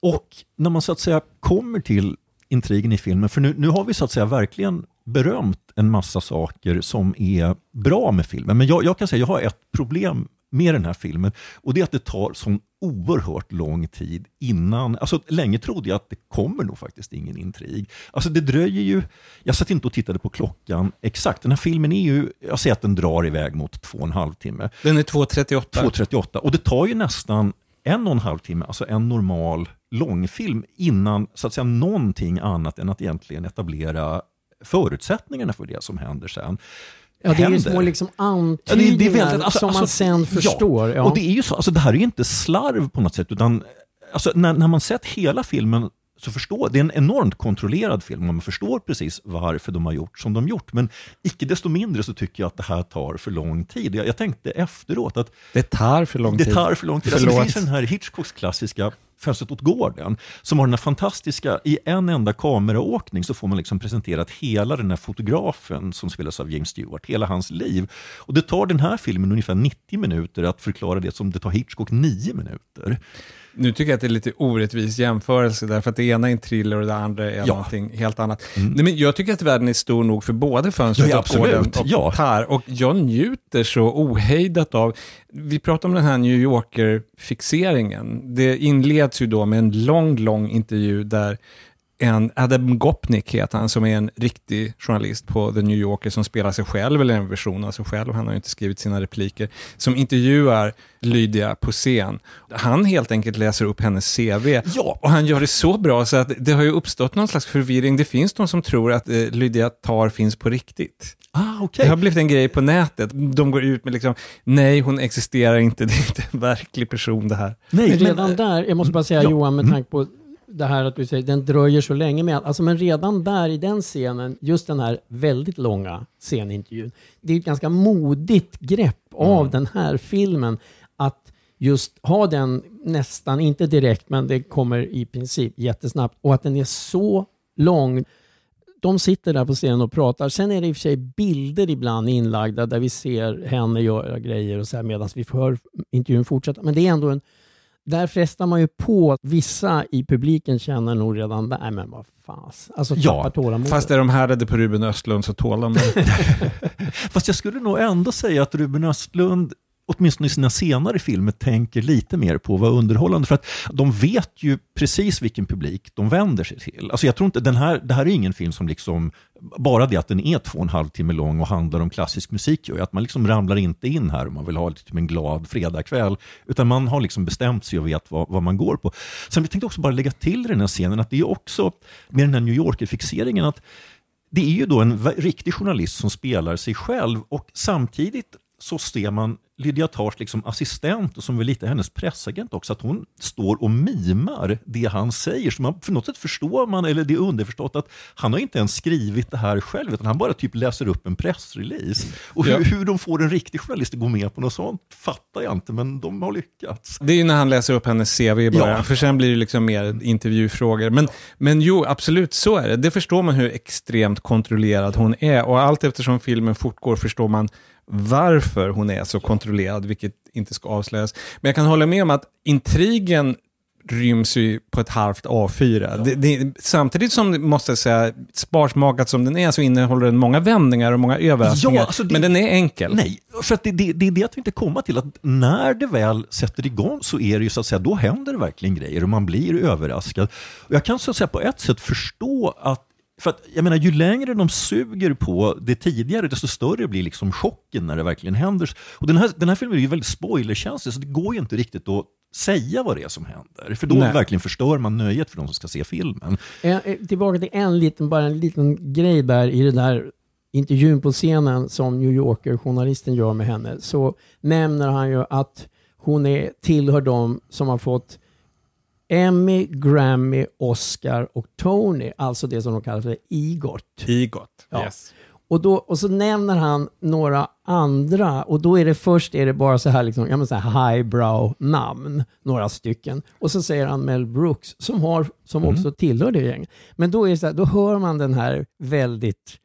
Och när man så att säga kommer till intrigen i filmen, för nu, nu har vi så att säga verkligen berömt en massa saker som är bra med filmen. Men jag, jag kan säga jag har ett problem med den här filmen och det är att det tar sån oerhört lång tid innan, alltså länge trodde jag att det kommer nog faktiskt ingen intrig. Alltså det dröjer ju, jag satt inte och tittade på klockan exakt, den här filmen är ju, jag säger att den drar iväg mot två och en halv timme. Den är 2.38. 2.38 och det tar ju nästan en och en halv timme, alltså en normal långfilm innan så att säga någonting annat än att egentligen etablera förutsättningarna för det som händer sen. ja det är ju små liksom Ja, antydningar det är väldigt- alltså- som man alltså, sen ja, förstår. Ja, Och det är ju så, alltså det här är ju inte slarv på något sätt, utan alltså, när, när man sett hela filmen så förstår, det är en enormt kontrollerad film och man förstår precis varför de har gjort som de gjort. Men icke desto mindre så tycker jag att det här tar för lång tid. Jag, jag tänkte efteråt att Det tar för lång det tid. tar för lång tid. Alltså, det finns den här Hitchcocks klassiska Fönstret åt gården, som har den här fantastiska, i en enda kameraåkning så får man liksom presenterat hela den här fotografen som spelas av James Stewart, hela hans liv. Och det tar den här filmen ungefär 90 minuter att förklara det som det tar Hitchcock 9 minuter. Nu tycker jag att det är lite orättvis jämförelse, därför att det ena är en thriller och det andra är Ja. någonting helt annat. Nej, men jag tycker att världen är stor nog för både Fönstret Ja, och Gården och Ja. Tar. Och jag njuter så ohejdat av, vi pratar om den här New Yorker-fixeringen. Det inleds ju då med en lång, lång intervju där en Adam Gopnik heter han, som är en riktig journalist på The New Yorker som spelar sig själv, eller en version av sig själv, han har ju inte skrivit sina repliker, som intervjuar Lydia på scen. Han helt enkelt läser upp hennes CV. Ja. Och han gör det så bra så att det har ju uppstått någon slags förvirring. Det finns de som tror att eh, Lydia Tar finns på riktigt. Ah, okej. Det har blivit en grej på nätet. De går ut med liksom, nej hon existerar inte, det är inte en verklig person det här. Nej, Men men, redan där, jag måste bara säga Ja. Johan, med tanke på det här att du säger den dröjer så länge med alltså men redan där i den scenen, just den här väldigt långa scenintervjun, det är ett ganska modigt grepp av den här filmen att just ha den nästan, inte direkt, men det kommer i princip jättesnabbt och att den är så lång. De sitter där på scenen och pratar. Sen är det i och för sig bilder ibland inlagda där vi ser henne göra grejer och så här medan vi hör intervjun fortsätta. Men det är ändå en där frestar man ju på, vissa i publiken känner nog redan där, "Nej, men vad fas. Alltså Ja, tålamodet. Fast är de härdade på Ruben Östlund så tål de. Fast jag skulle nog ändå säga att Ruben Östlund åtminstone i sina senare filmer tänker lite mer på att vara underhållande. För att de vet ju precis vilken publik de vänder sig till. Alltså jag tror inte, den här, det här är ingen film som liksom, bara det att den är två och en halv timme lång och handlar om klassisk musik gör ju att man liksom ramlar inte in här om man vill ha typ en glad fredagkväll. Utan man har liksom bestämt sig och vet vad, vad man går på. Sen jag tänkte också bara lägga till i den här scenen att det är också med den här New Yorker-fixeringen att det är ju då en riktig journalist som spelar sig själv och samtidigt så ser man Lydia Tars liksom assistent och som väl lite hennes pressagent också, att hon står och mimar det han säger. Så man, för något sätt förstår man, eller det är underförstått, att han har inte ens skrivit det här själv, utan han bara typ läser upp en pressrelease. Och hur, Ja. hur de får en riktig journalist att gå med på något sånt fattar jag inte, men de har lyckats. Det är ju när han läser upp hennes CV början, Ja. för sen blir det liksom mer intervjufrågor. Men, men jo, absolut, så är det. Det förstår man hur extremt kontrollerad hon är. Och allt eftersom filmen fortgår förstår man varför hon är så kontrollerad, vilket inte ska avslöjas. Men jag kan hålla med om att intrigen ryms ju på ett halvt A4. Det, det, samtidigt som, måste jag säga, sparsmakat som den är, så innehåller den många vändningar och många överraskningar. Ja, alltså det- Men den är enkel. Nej, för att det, det, det är det jag tänkte komma till. Att när det väl sätter igång så är det ju så att säga, då händer det verkligen grejer och man blir överraskad. Och jag kan så att säga på ett sätt förstå att för att, jag menar, ju längre de suger på det tidigare, desto större blir liksom chocken när det verkligen händer. Och den här, den här filmen är ju väldigt spoilerkänslig, så det går ju inte riktigt att säga vad det är som händer. För då Nej. verkligen förstör man nöjet för de som ska se filmen. Eh, eh, Tillbaka till en liten, bara en liten grej där i den där intervjun på scenen som New Yorker-journalisten gör med henne. Så nämner han ju att hon är, tillhör de som har fått Emmy, Grammy, Oscar och Tony. Alltså det som de kallar för EGOT. Igot. Ja. Yes. Och, då, och så nämner han några andra och då är det först är det bara så här, liksom, ja, så här highbrow namn, några stycken. Och så säger han Mel Brooks som, har, som också tillhör det gänget. Men då, är det så här, då hör man den här väldigt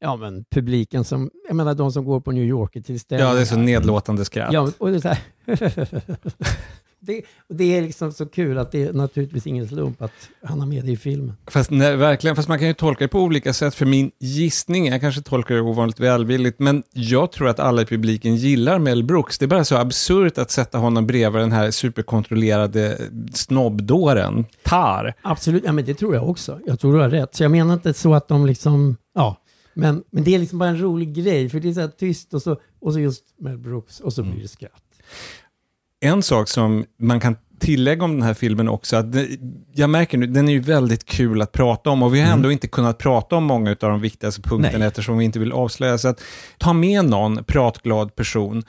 Ja, men publiken som, jag menar de som går på New Yorker-tillställningar. Ja, det är så nedlåtande skratt. Ja, och det är så här. det, och det är liksom så kul att det är naturligtvis ingen slump att han har med det i filmen. Fast, nej, verkligen, fast man kan ju tolka det på olika sätt. För min gissning, jag kanske tolkar det ovanligt välvilligt, men jag tror att alla i publiken gillar Mel Brooks. Det är bara så absurt att sätta honom bredvid den här superkontrollerade snobbdåren, Tar. Absolut, ja men det tror jag också. Jag tror du har rätt. Så jag menar inte så att de liksom, ja. Men, men det är liksom bara en rolig grej, för det är så här tyst och så, och så just Mel Brooks och så blir det skratt. En sak som man kan tillägga om den här filmen också, att det, jag märker nu, den är ju väldigt kul att prata om och vi har ändå inte kunnat prata om många av de viktigaste punkterna Nej. eftersom vi inte vill avslöja. Så att ta med någon pratglad person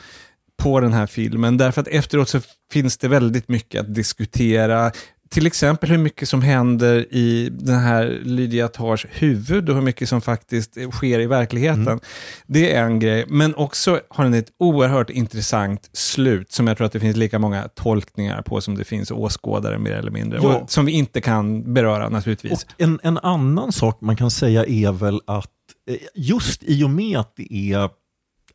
på den här filmen, därför att efteråt så finns det väldigt mycket att diskutera. Till exempel hur mycket som händer i den här Lydia Tars huvud och hur mycket som faktiskt sker i verkligheten. Det är en grej, men också har den ett oerhört intressant slut som jag tror att det finns lika många tolkningar på som det finns åskådare mer eller mindre. Ja. Och som vi inte kan beröra naturligtvis. Och en, en annan sak man kan säga är väl att eh, just i och med att det är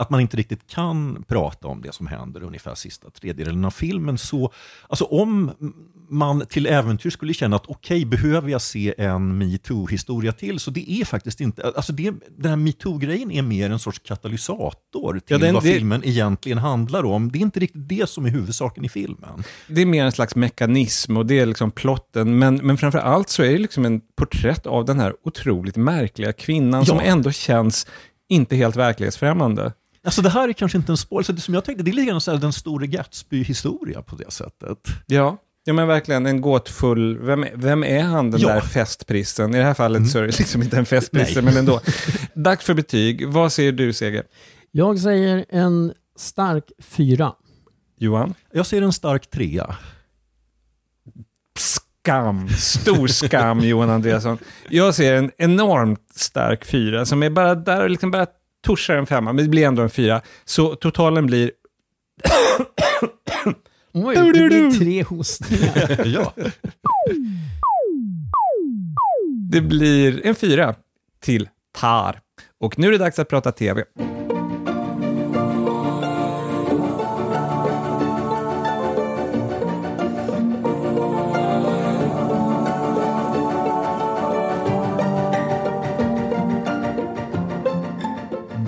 att man inte riktigt kan prata om det som händer ungefär sista tredjedelen av filmen. Så, alltså om man till äventyr skulle känna att okej, behöver jag se en metoo-historia till? Så det är faktiskt inte, alltså det, den här metoo-grejen är mer en sorts katalysator till Ja, den- vad det- filmen egentligen handlar om. Det är inte riktigt det som är huvudsaken i filmen. Det är mer en slags mekanism och det är liksom plotten. Men, men framför allt så är det liksom en porträtt av den här otroligt märkliga kvinnan Ja. som ändå känns inte helt verklighetsfrämmande. Alltså det här är kanske inte en spoiler, så det som jag tänkte, det är lite grann den store Gatsby-historia på det sättet. Ja, ja men verkligen en gåtfull... Vem, är- vem är han den Ja. där festprissen? I det här fallet så är det liksom inte en festprisse, men ändå. Dags för betyg. Vad säger du, Seger? Jag säger en stark fyra. Johan? Jag ser en stark trea. Skam, stor skam Johan Andreasson. Jag ser en enormt stark fyra som är bara där och liksom bara tuschar en femma, men det blir ändå en fyra. Så totalen blir Oj, det blir tre hostningar. ja. Det blir en fyra till Tar. Och nu är det dags att prata tv.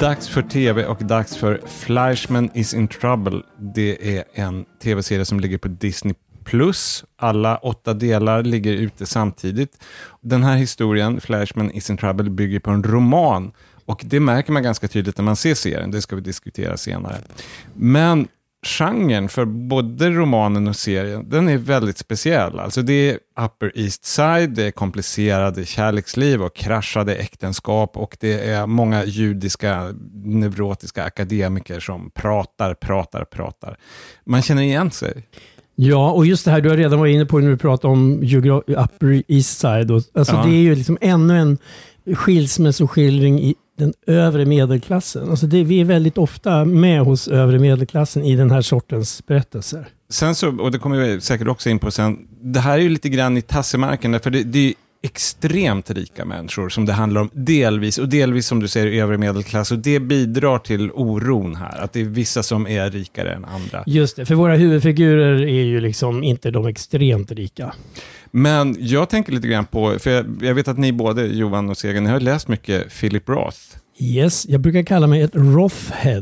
Dags för tv och dags för Fleischman is in trouble. Det är en tv-serie som ligger på Disney Plus. Alla åtta delar ligger ute samtidigt. Den här historien, Flashman is in trouble, bygger på en roman. Och det märker man ganska tydligt när man ser serien. Det ska vi diskutera senare. Men genren för både romanen och serien, den är väldigt speciell. Alltså det är Upper East Side, det är komplicerade kärleksliv och kraschade äktenskap och det är många judiska neurotiska akademiker som pratar, pratar, pratar. Man känner igen sig. Ja, och just det här du har redan varit inne på när du pratar om Upper East Side. Alltså Ja. Det är ju liksom ännu en skilsmässoskildring i den övre medelklassen. Alltså det, vi är väldigt ofta med hos övre medelklassen i den här sortens berättelser. Sen så, och det kommer vi säkert också in på sen, det här är ju lite grann i tassemarken, för det, det är extremt rika människor som det handlar om, delvis, och delvis som du säger övre medelklass, och det bidrar till oron här, att det är vissa som är rikare än andra. Just det, för våra huvudfigurer är ju liksom inte de extremt rika. Men jag tänker lite grann på, för jag, jag vet att ni både, Johan och Seger, ni har läst mycket Philip Roth. Yes, jag brukar kalla mig ett Rothhead.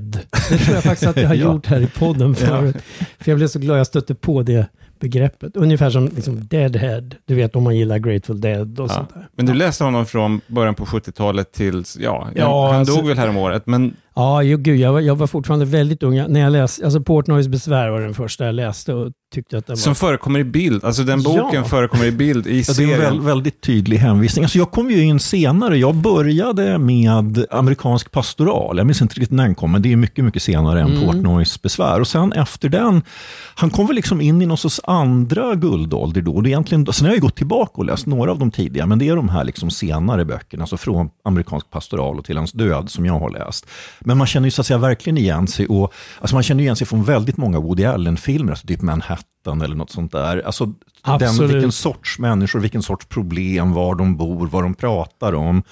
Det tror jag faktiskt att jag har Ja. gjort här i podden förut. För jag blev så glad jag stötte på det begreppet. Ungefär som liksom Deadhead, du vet om man gillar Grateful Dead och Ja. sånt där. Men du läste honom från början på 70-talet till, ja, Ja, han alltså- dog väl här om året, men Ja, ju, gud, jag, var, jag var fortfarande väldigt ung. När jag läste, alltså Portnoys besvär var den första jag läste och tyckte att den var... som förekommer i bild, alltså den Ja. boken förekommer i bild i Ja, det är serien. en väl, väldigt tydlig hänvisning. Alltså jag kom ju in senare. Jag började med amerikansk pastoral. Jag minns inte riktigt när den kom, men det är mycket, mycket senare än Portnoys besvär. Och sen efter den, han kom väl liksom in i någon sorts andra guldålder då. Och det är egentligen, sen har jag ju gått tillbaka och läst några av de tidiga, men det är de här liksom senare böckerna, alltså från amerikansk pastoral och till hans död som jag har läst. Men man känner ju så att säga verkligen igen sig. Och, alltså man känner igen sig från väldigt många Woody Allen-filmer, alltså typ Manhattan eller något sånt där. Alltså den, Absolut. vilken sorts människor, vilken sorts problem, var de bor, vad de pratar om.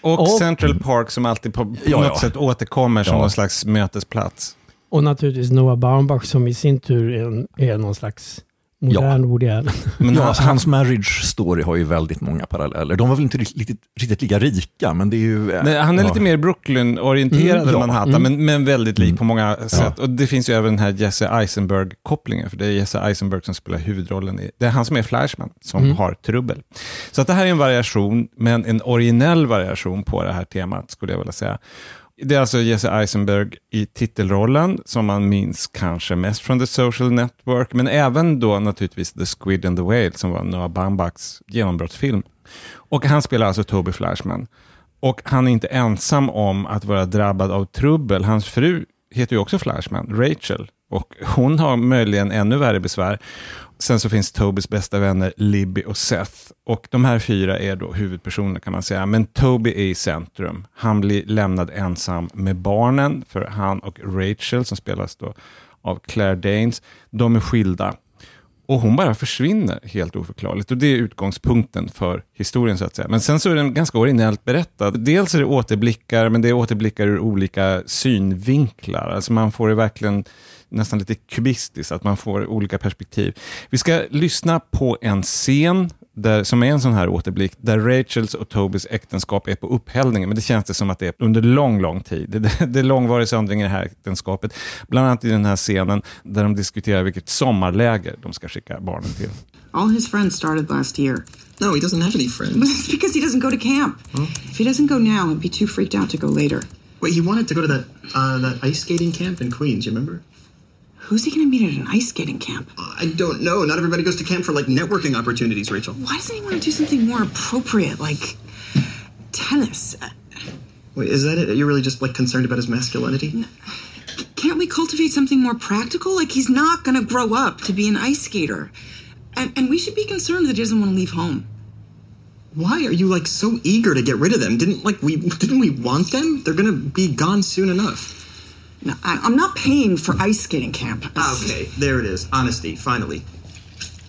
Och, Och- Central Park som alltid på, på Ja, något ja. sätt återkommer som Ja. någon slags mötesplats. Och naturligtvis Noah Baumbach som i sin tur är, är någon slags modern Woody Allen. Men ja, han, alltså, hans marriage story har ju väldigt många paralleller. De var väl inte riktigt, riktigt lika rika, men det är ju... eh, Nej, han är ja. lite mer Brooklyn-orienterad Mm, än ja. Manhattan, Mm. men, men väldigt lik Mm. på många sätt. Och det finns ju även den här Jesse Eisenberg-kopplingen, för det är Jesse Eisenberg som spelar huvudrollen. I, det är han som är Flashman, som Mm. har trubbel. Så att det här är en variation, men en originell variation på det här temat, skulle jag vilja säga. Det är alltså Jesse Eisenberg i titelrollen, som man minns kanske mest från The Social Network, men även då naturligtvis The Squid and the Whale, som var Noah Baumbachs genombrottsfilm. Och han spelar alltså Toby Flashman. Och han är inte ensam om att vara drabbad av trubbel. Hans fru heter ju också Flashman, Rachel. Och hon har möjligen ännu värre besvär. Sen så finns Tobys bästa vänner Libby och Seth. Och de här fyra är då huvudpersoner kan man säga. Men Toby är i centrum. Han blir lämnad ensam med barnen, för han och Rachel, som spelas då av Claire Danes, de är skilda. Och hon bara försvinner helt oförklarligt. Och det är utgångspunkten för historien så att säga. Men sen så är den ganska originellt berättad. Dels är det återblickar, men det är återblickar ur olika synvinklar. Alltså man får det verkligen nästan lite kubistiskt, att man får olika perspektiv. Vi ska lyssna på en scen där, som är en sån här återblick, där Rachels och Tobys äktenskap är på upphällningen, men det känns det som att det är under lång, lång tid. Det, det, är långvarig söndring i det här äktenskapet, bland annat i den här scenen där de diskuterar vilket sommarläger de ska skicka barnen till. All his friends started last year. No, he doesn't have any friends. It's because he doesn't go to camp. If he doesn't go now, he'll be too freaked out to go later. Wait, he wanted to go to that uh, that ice skating camp in Queens. You remember? Who's he going to meet at an ice skating camp? I don't know. Not everybody goes to camp for like networking opportunities, Rachel. Why doesn't he want to do something more appropriate, like tennis? Wait, is that it? You're really just like concerned about his masculinity? Can't we cultivate something more practical? Like he's not going to grow up to be an ice skater. And, and we should be concerned that he doesn't want to leave home. Why are you like so eager to get rid of them? Didn't like we didn't we want them? They're gonna be gone soon enough. No, I, I'm not paying for ice skating camp. Ah, Okay, there it is. Honesty, finally.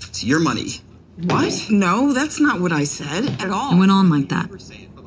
It's your money. What? No, that's not what I said at all. It went on like that.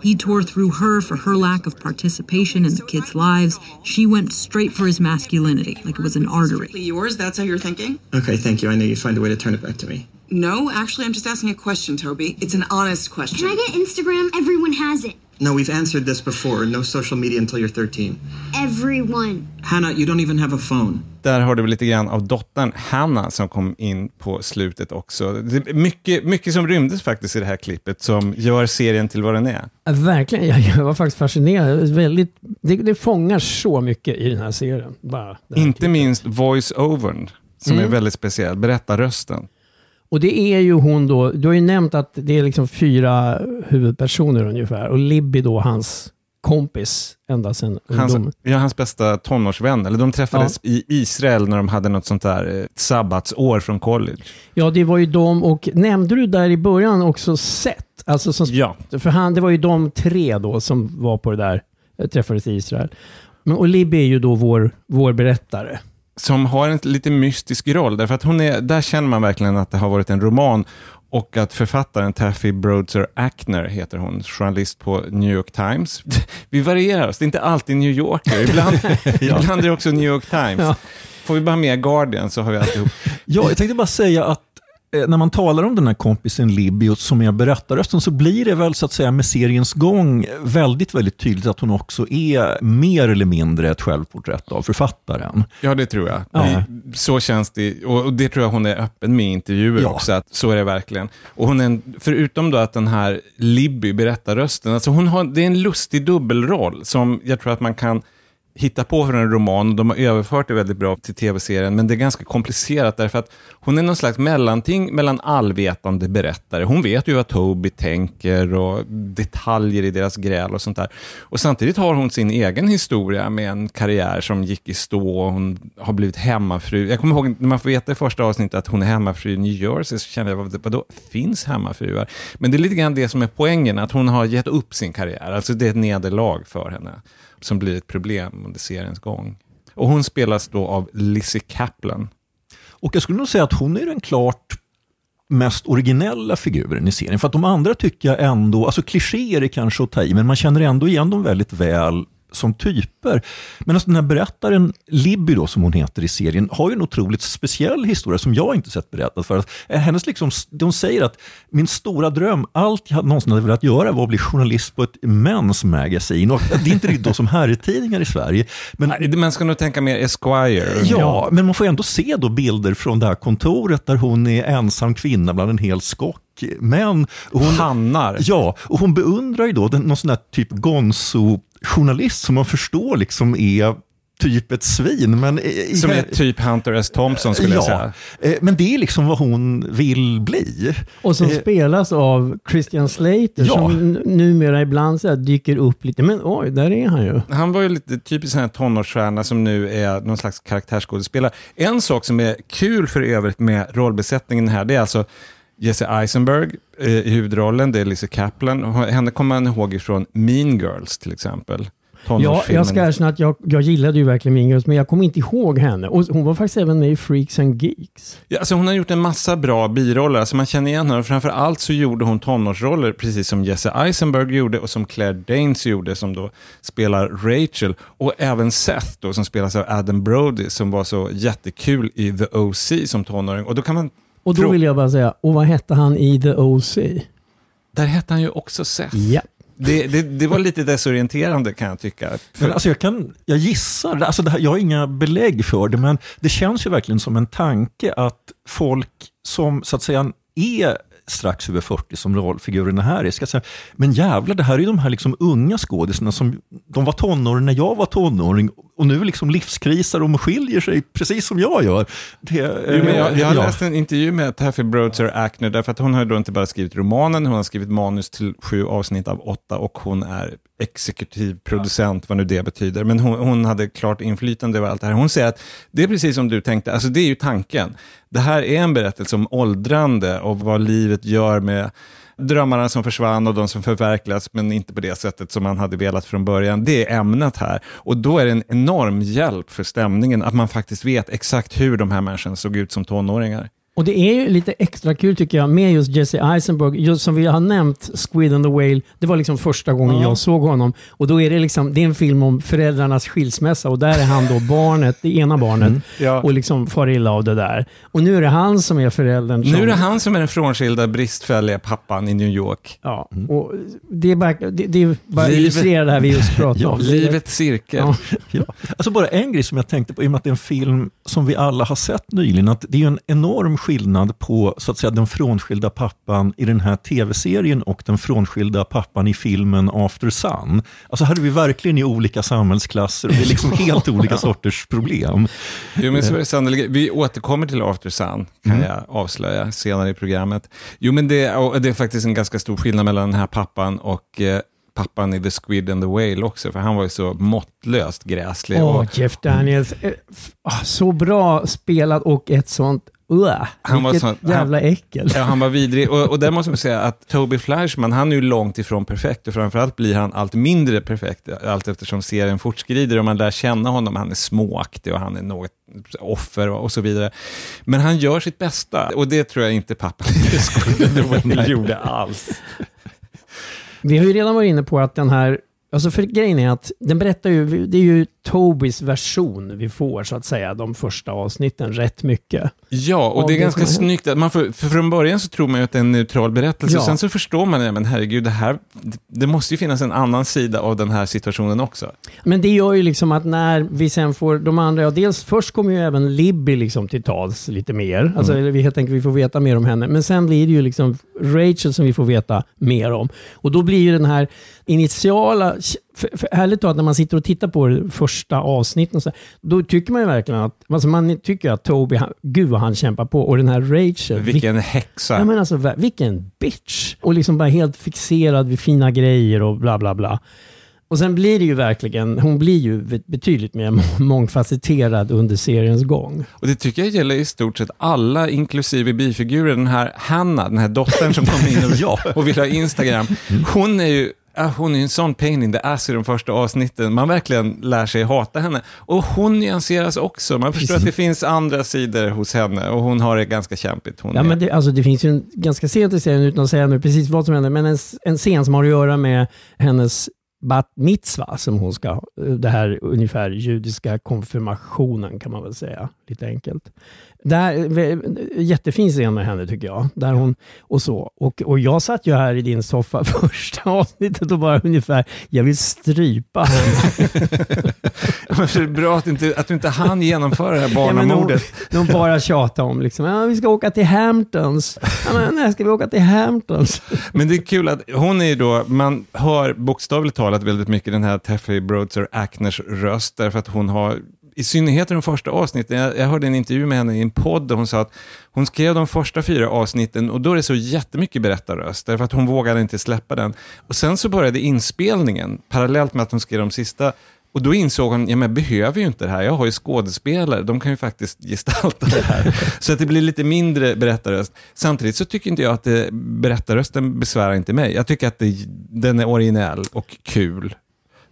He tore through her for her lack of participation in the kids' lives. She went straight for his masculinity, like it was an artery. Yours? That's how you're thinking? Okay, thank you. I know you'd find a way to turn it back to me. No, actually, I'm just asking a question, Toby. It's an honest question. Can I get Instagram? Everyone has it. No, we've answered this before. No social media until you're 13. Everyone. Hannah, you don't even have a phone. Där har du lite grann av dottern Hanna som kom in på slutet också. Det är mycket, mycket som rymdes faktiskt i det här klippet som gör serien till vad den är. Ja, Verkligen, jag, jag var faktiskt fascinerad. Väldigt, det, det fångar så mycket i den här serien. Bara Inte klippet. minst voice-overn, som Mm. är väldigt speciell. Berättarrösten. Och det är ju hon då, du har ju nämnt att det är liksom fyra huvudpersoner ungefär. Och Libby då hans kompis ända sedan Hans, ungdomen. ja, hans bästa tonårsvän. Eller de träffades i Israel när de hade något sånt där eh, sabbatsår från college. Ja, det var ju de och nämnde du där i början också Seth? Alltså som, Ja. För han, det var ju de tre då som var på det där, eh, träffades i Israel. Men, och Libby är ju då vår, vår berättare. Som har en lite mystisk roll, därför att hon är, där känner man verkligen att det har varit en roman och att författaren Taffy Broadser Ackner heter hon, journalist på New York Times. Vi varierar oss, det är inte alltid New Yorker, ibland, ibland är det också New York Times. Ja. Får vi bara med Guardian så har vi alltihop. Ja, jag tänkte bara säga att när man talar om den här kompisen Libby och som är berättarrösten så blir det väl så att säga med seriens gång väldigt, väldigt tydligt att hon också är mer eller mindre ett självporträtt av författaren. Ja, det tror jag. Ja. Så känns det, och det tror jag hon är öppen med i intervjuer Ja. också, att så är det verkligen. Och hon är, förutom då att den här Libby, berättarrösten, alltså hon har, det är en lustig dubbelroll som jag tror att man kan hitta på för en roman. De har överfört det väldigt bra till tv-serien, men det är ganska komplicerat därför att hon är någon slags mellanting mellan allvetande berättare. Hon vet ju vad Toby tänker och detaljer i deras gräl och sånt där. Och samtidigt har hon sin egen historia med en karriär som gick i stå och hon har blivit hemmafru. Jag kommer ihåg när man får veta i första avsnittet att hon är hemmafru i New Jersey så kände jag, vadå, finns hemmafruar? Men det är lite grann det som är poängen, att hon har gett upp sin karriär. Alltså det är ett nederlag för henne som blir ett problem under seriens gång. Och hon spelas då av Lizzie Kaplan. Och jag skulle nog säga att hon är den klart mest originella figuren i serien. För att de andra tycker jag ändå, alltså klichéer är kanske att ta i, men man känner ändå igen dem väldigt väl som typer. Men alltså den här berättaren, Libby då, som hon heter i serien, har ju en otroligt speciell historia som jag inte sett berättat för. Hennes liksom, de säger att min stora dröm, allt jag någonsin hade velat göra var att bli journalist på ett Men's Magazine. Och det är inte riktigt då som herrtidningar i Sverige. Men, Nej, man ska nog tänka mer Esquire. ja, men man får ändå se då bilder från det här kontoret där hon är ensam kvinna bland en hel skock män. Hon, Hannar. Ja, och hon beundrar ju då den, någon sån här typ gonzo-journalist som man förstår liksom är typ ett svin. Men, Som är typ Hunter S. Thompson skulle jag säga. eh, men det är liksom vad hon vill bli. Och som Eh, spelas av Christian Slater Ja. som numera ibland så här dyker upp lite. Men oj, där är han ju. Han var ju lite typisk sån här tonårsstjärna som nu är någon slags karaktärsskådespelare. En sak som är kul för övrigt med rollbesättningen här, det är alltså Jesse Eisenberg eh, i huvudrollen, det är Lisa Kaplan. Henne kommer man ihåg ifrån Mean Girls till exempel. Ja, jag ska erkänna att jag, jag gillade ju verkligen Mean Girls, men jag kommer inte ihåg henne. Och hon var faktiskt även med i Freaks and Geeks. Ja, alltså hon har gjort en massa bra biroller, alltså man känner igen henne. Och framför allt så gjorde hon tonårsroller, precis som Jesse Eisenberg gjorde och som Claire Danes gjorde, som då spelar Rachel. Och även Seth då, som spelas av Adam Brody, som var så jättekul i The O.C. som tonåring. Och då kan man... Och då Frå- vill jag bara säga, och vad hette han i The O.C.? Där hette han ju också Seth. Ja. Det, det, det var lite desorienterande kan jag tycka. För, Men alltså jag, kan, jag gissar, alltså det här, jag har inga belägg för det, men det känns ju verkligen som en tanke att folk som så att säga är strax över 40 som rollfigurerna här är, ska säga, men jävlar, det här är ju de här liksom unga skådisarna som, de var tonåring när jag var tonåring och nu liksom livskrisar och skiljer sig precis som jag gör. Det, Jo, men jag, jag har ja. läst en intervju med Taffy Broadser Ackner, därför att hon har då inte bara skrivit romanen, hon har skrivit manus till sju avsnitt av åtta och hon är exekutiv producent, vad nu det betyder. Men hon, hon hade klart inflytande över allt det här. Hon säger att det är precis som du tänkte, alltså det är ju tanken. Det här är en berättelse om åldrande och vad livet gör med drömmarna som försvann och de som förverkligas, men inte på det sättet som man hade velat från början. Det är ämnet här. Och då är det en enorm hjälp för stämningen att man faktiskt vet exakt hur de här människorna såg ut som tonåringar. Och det är ju lite extra kul tycker jag med just Jesse Eisenberg. Just som vi har nämnt, Squid and the Whale, det var liksom första gången Ja. jag såg honom. Och då är det liksom, det är en film om föräldrarnas skilsmässa och där är han då barnet, det ena barnet, Ja. och liksom far illa av det där. Och nu är det han som är föräldern. Som, Nu är det han som är den frånskilda, bristfälliga pappan i New York. Ja, och det är bara, det, det är bara Livet- illustrerar det här vi just pratade om. Livets cirkel. Ja. Ja. Alltså bara en grej som jag tänkte på, i och med att det är en film som vi alla har sett nyligen, att det är en enorm skillnad på så att säga, den frånskilda pappan i den här tv-serien och den frånskilda pappan i filmen After Sun. Alltså här är vi verkligen i olika samhällsklasser och det är liksom helt olika sorters problem. Jo, men så är det sannolikt. Vi återkommer till After Sun, kan Mm. jag avslöja senare i programmet. Jo, men det, det är faktiskt en ganska stor skillnad mellan den här pappan och eh, pappan i The Squid and the Whale också, för han var ju så måttlöst gräslig. Åh, och Jeff Daniels. Eh, ah, Så bra spelat och ett sånt... Uh, Han var sån- jävla äckel. Ja, han var vidrig. Och, och där måste man säga att Toby Fleischman, han är ju långt ifrån perfekt och framförallt blir han allt mindre perfekt allt eftersom serien fortskrider och man lär känna honom. Han är småaktig och han är något offer och, och så vidare. Men han gör sitt bästa och det tror jag inte pappan i gjorde alls. Vi har ju redan varit inne på att den här, alltså för grejen är att den berättar ju, det är ju Tobys version vi får så att säga, de första avsnitten rätt mycket. Ja, och det är ganska snyggt. Att man får, för från början så tror man ju att det är en neutral berättelse. Ja. Sen så förstår man, ja, men herregud, det här, det måste ju finnas en annan sida av den här situationen också. Men det gör ju liksom att när vi sen får de andra, ja, dels först kommer ju även Libby liksom till tals lite mer. Alltså eller vi helt enkelt vi får veta mer om henne. Men sen blir det ju liksom Rachel som vi får veta mer om. Och då blir ju den här initiala, för, för ärligt talat när man sitter och tittar på det första avsnitten, och så, då tycker man ju verkligen att, alltså man tycker att Toby, han, gud vad han kämpar på. Och den här Rachel, Vilken häxa. Ja, men alltså, vilken bitch! Och liksom bara helt fixerad vid fina grejer och bla bla bla. Och sen blir det ju verkligen, hon blir ju betydligt mer mångfacetterad under seriens gång. Och det tycker jag gäller i stort sett alla, inklusive bifigurer. Den här Hanna, den här dottern som kom in och, Ja. och vill ha Instagram. Hon är ju hon är en sån pain in the ass i de första avsnitten. Man verkligen lär sig hata henne. Och hon nyanseras också. Man förstår att det finns andra sidor hos henne och hon har det ganska kämpigt. Hon Ja, är- men det, alltså, det finns ju en ganska sent i serien, utan att säga nu precis vad som händer, men en, en scen som har att göra med hennes bat mitzva, som hon ska ha. Det här ungefär judiska konfirmationen kan man väl säga, lite enkelt. Där, jättefin scen med henne tycker jag. Där hon, och, så. Och, och jag satt ju här i din soffa första avsnittet och bara ungefär, jag vill strypa henne. Bra att, inte, att du inte hann genomföra det här Ja, barnamordet. De, de bara tjatar om liksom, ja, vi ska åka till Hamptons. Ja, men, när ska vi åka till Hamptons? Men det är kul att hon är ju då, man hör bokstavligt talat väldigt mycket den här Teffy Broadser Ackners röst, därför att hon har i synnerhet i de första avsnitten, jag, jag hörde en intervju med henne i en podd där hon sa att hon skrev de första fyra avsnitten och då är det så jättemycket berättarröst, därför att hon vågade inte släppa den. Och sen så började inspelningen, parallellt med att hon skrev de sista, och då insåg hon, ja men jag behöver ju inte det här, jag har ju skådespelare, de kan ju faktiskt gestalta det här. så att det blir lite mindre berättarröst. Samtidigt så tycker inte jag att det, berättarrösten besvärar inte mig. Jag tycker att det, den är originell och kul.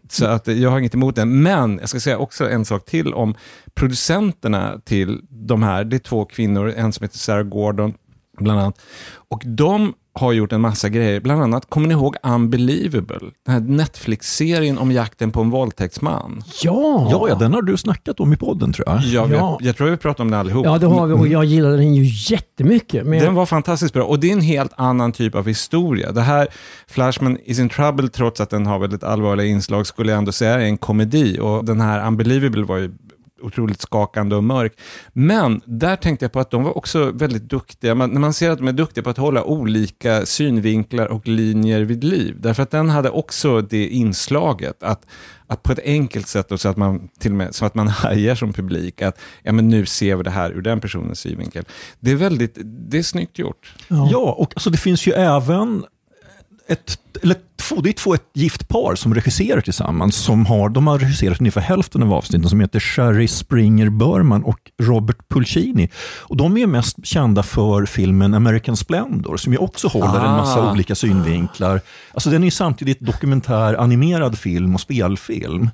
Så att jag har inget emot den. Men jag ska säga också en sak till om producenterna till de här. Det är två kvinnor, en som heter Sarah Gordon, bland annat. Och de har gjort en massa grejer. Bland annat, kommer ni ihåg Unbelievable? Den här Netflix-serien om jakten på en våldtäktsman. Ja! Ja, ja, den har du snackat om i podden tror jag. Ja, Ja. Jag, jag tror vi pratar om den allihop. Ja, det har vi och jag gillade den ju jättemycket. Men Den var fantastiskt bra och det är en helt annan typ av historia. Det här, Flashman is in trouble, trots att den har väldigt allvarliga inslag, skulle jag ändå säga är en komedi. Och den här Unbelievable var ju otroligt skakande och mörk. Men där tänkte jag på att de var också väldigt duktiga. Man, när man ser att de är duktiga på att hålla olika synvinklar och linjer vid liv. Därför att den hade också det inslaget att, att på ett enkelt sätt, och så att man till och med så att man hajar som publik, att ja, men nu ser vi det här ur den personens synvinkel. Det är väldigt, det är snyggt gjort. Ja, och alltså, det finns ju även ett, eller två, det är två ett gift par som regisserar tillsammans. Som har, de har regisserat ungefär hälften av avsnitten som heter Sherry Springer Berman och Robert Pulcini. Och de är mest kända för filmen American Splendor som ju också håller en massa Ah. olika synvinklar. Alltså den är samtidigt dokumentär, animerad film och spelfilm.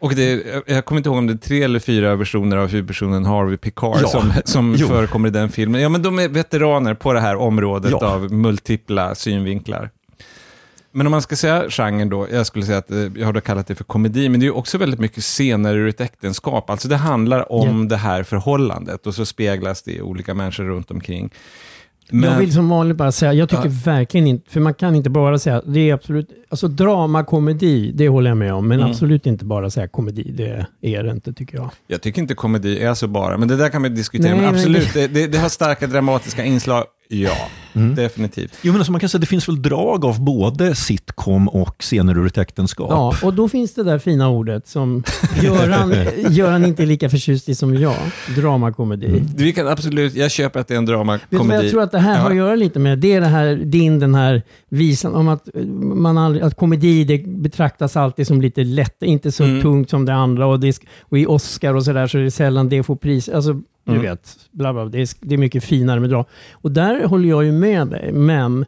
Och det, jag kommer inte ihåg om det är tre eller fyra versioner av huvudpersonen Harvey Picard Ja. som, som förekommer i den filmen. Ja, men de är veteraner på det här området Ja. av multipla synvinklar. Men om man ska säga genren då, jag skulle säga att eh, jag har då kallat det för komedi, men det är ju också väldigt mycket scener ur ett äktenskap. Alltså det handlar om det här förhållandet och så speglas det i olika människor runt omkring. Jag vill som vanligt bara säga, jag tycker verkligen inte, för man kan inte bara säga, det är absolut, alltså drama, komedi, det håller jag med om, men Mm. absolut inte bara säga komedi, det är det inte tycker jag. Jag tycker inte komedi är så bara, men det där kan vi diskutera. Nej, men men absolut, det, det, det har starka dramatiska inslag, ja, definitivt. Jo, men alltså man kan säga att det finns väl drag av både sitcom och scener ur ett äktenskap. Ja, och då finns det där fina ordet som Göran, Göran inte är lika förtjust i som jag, dramakomedi. Vi kan absolut, jag köper att det är en Vet du dramakomedi. vad jag tror att det här Ja. har att göra lite med? Det är det här, din den här visan om att, man aldrig, att komedi det betraktas alltid som lite lätt, inte så Mm. tungt som det andra. Och, det, och i Oscar och sådär så är det sällan det får pris. Alltså, du Mm. vet, bla bla, det, är, det är mycket finare med drama. Och där håller jag ju med dig, men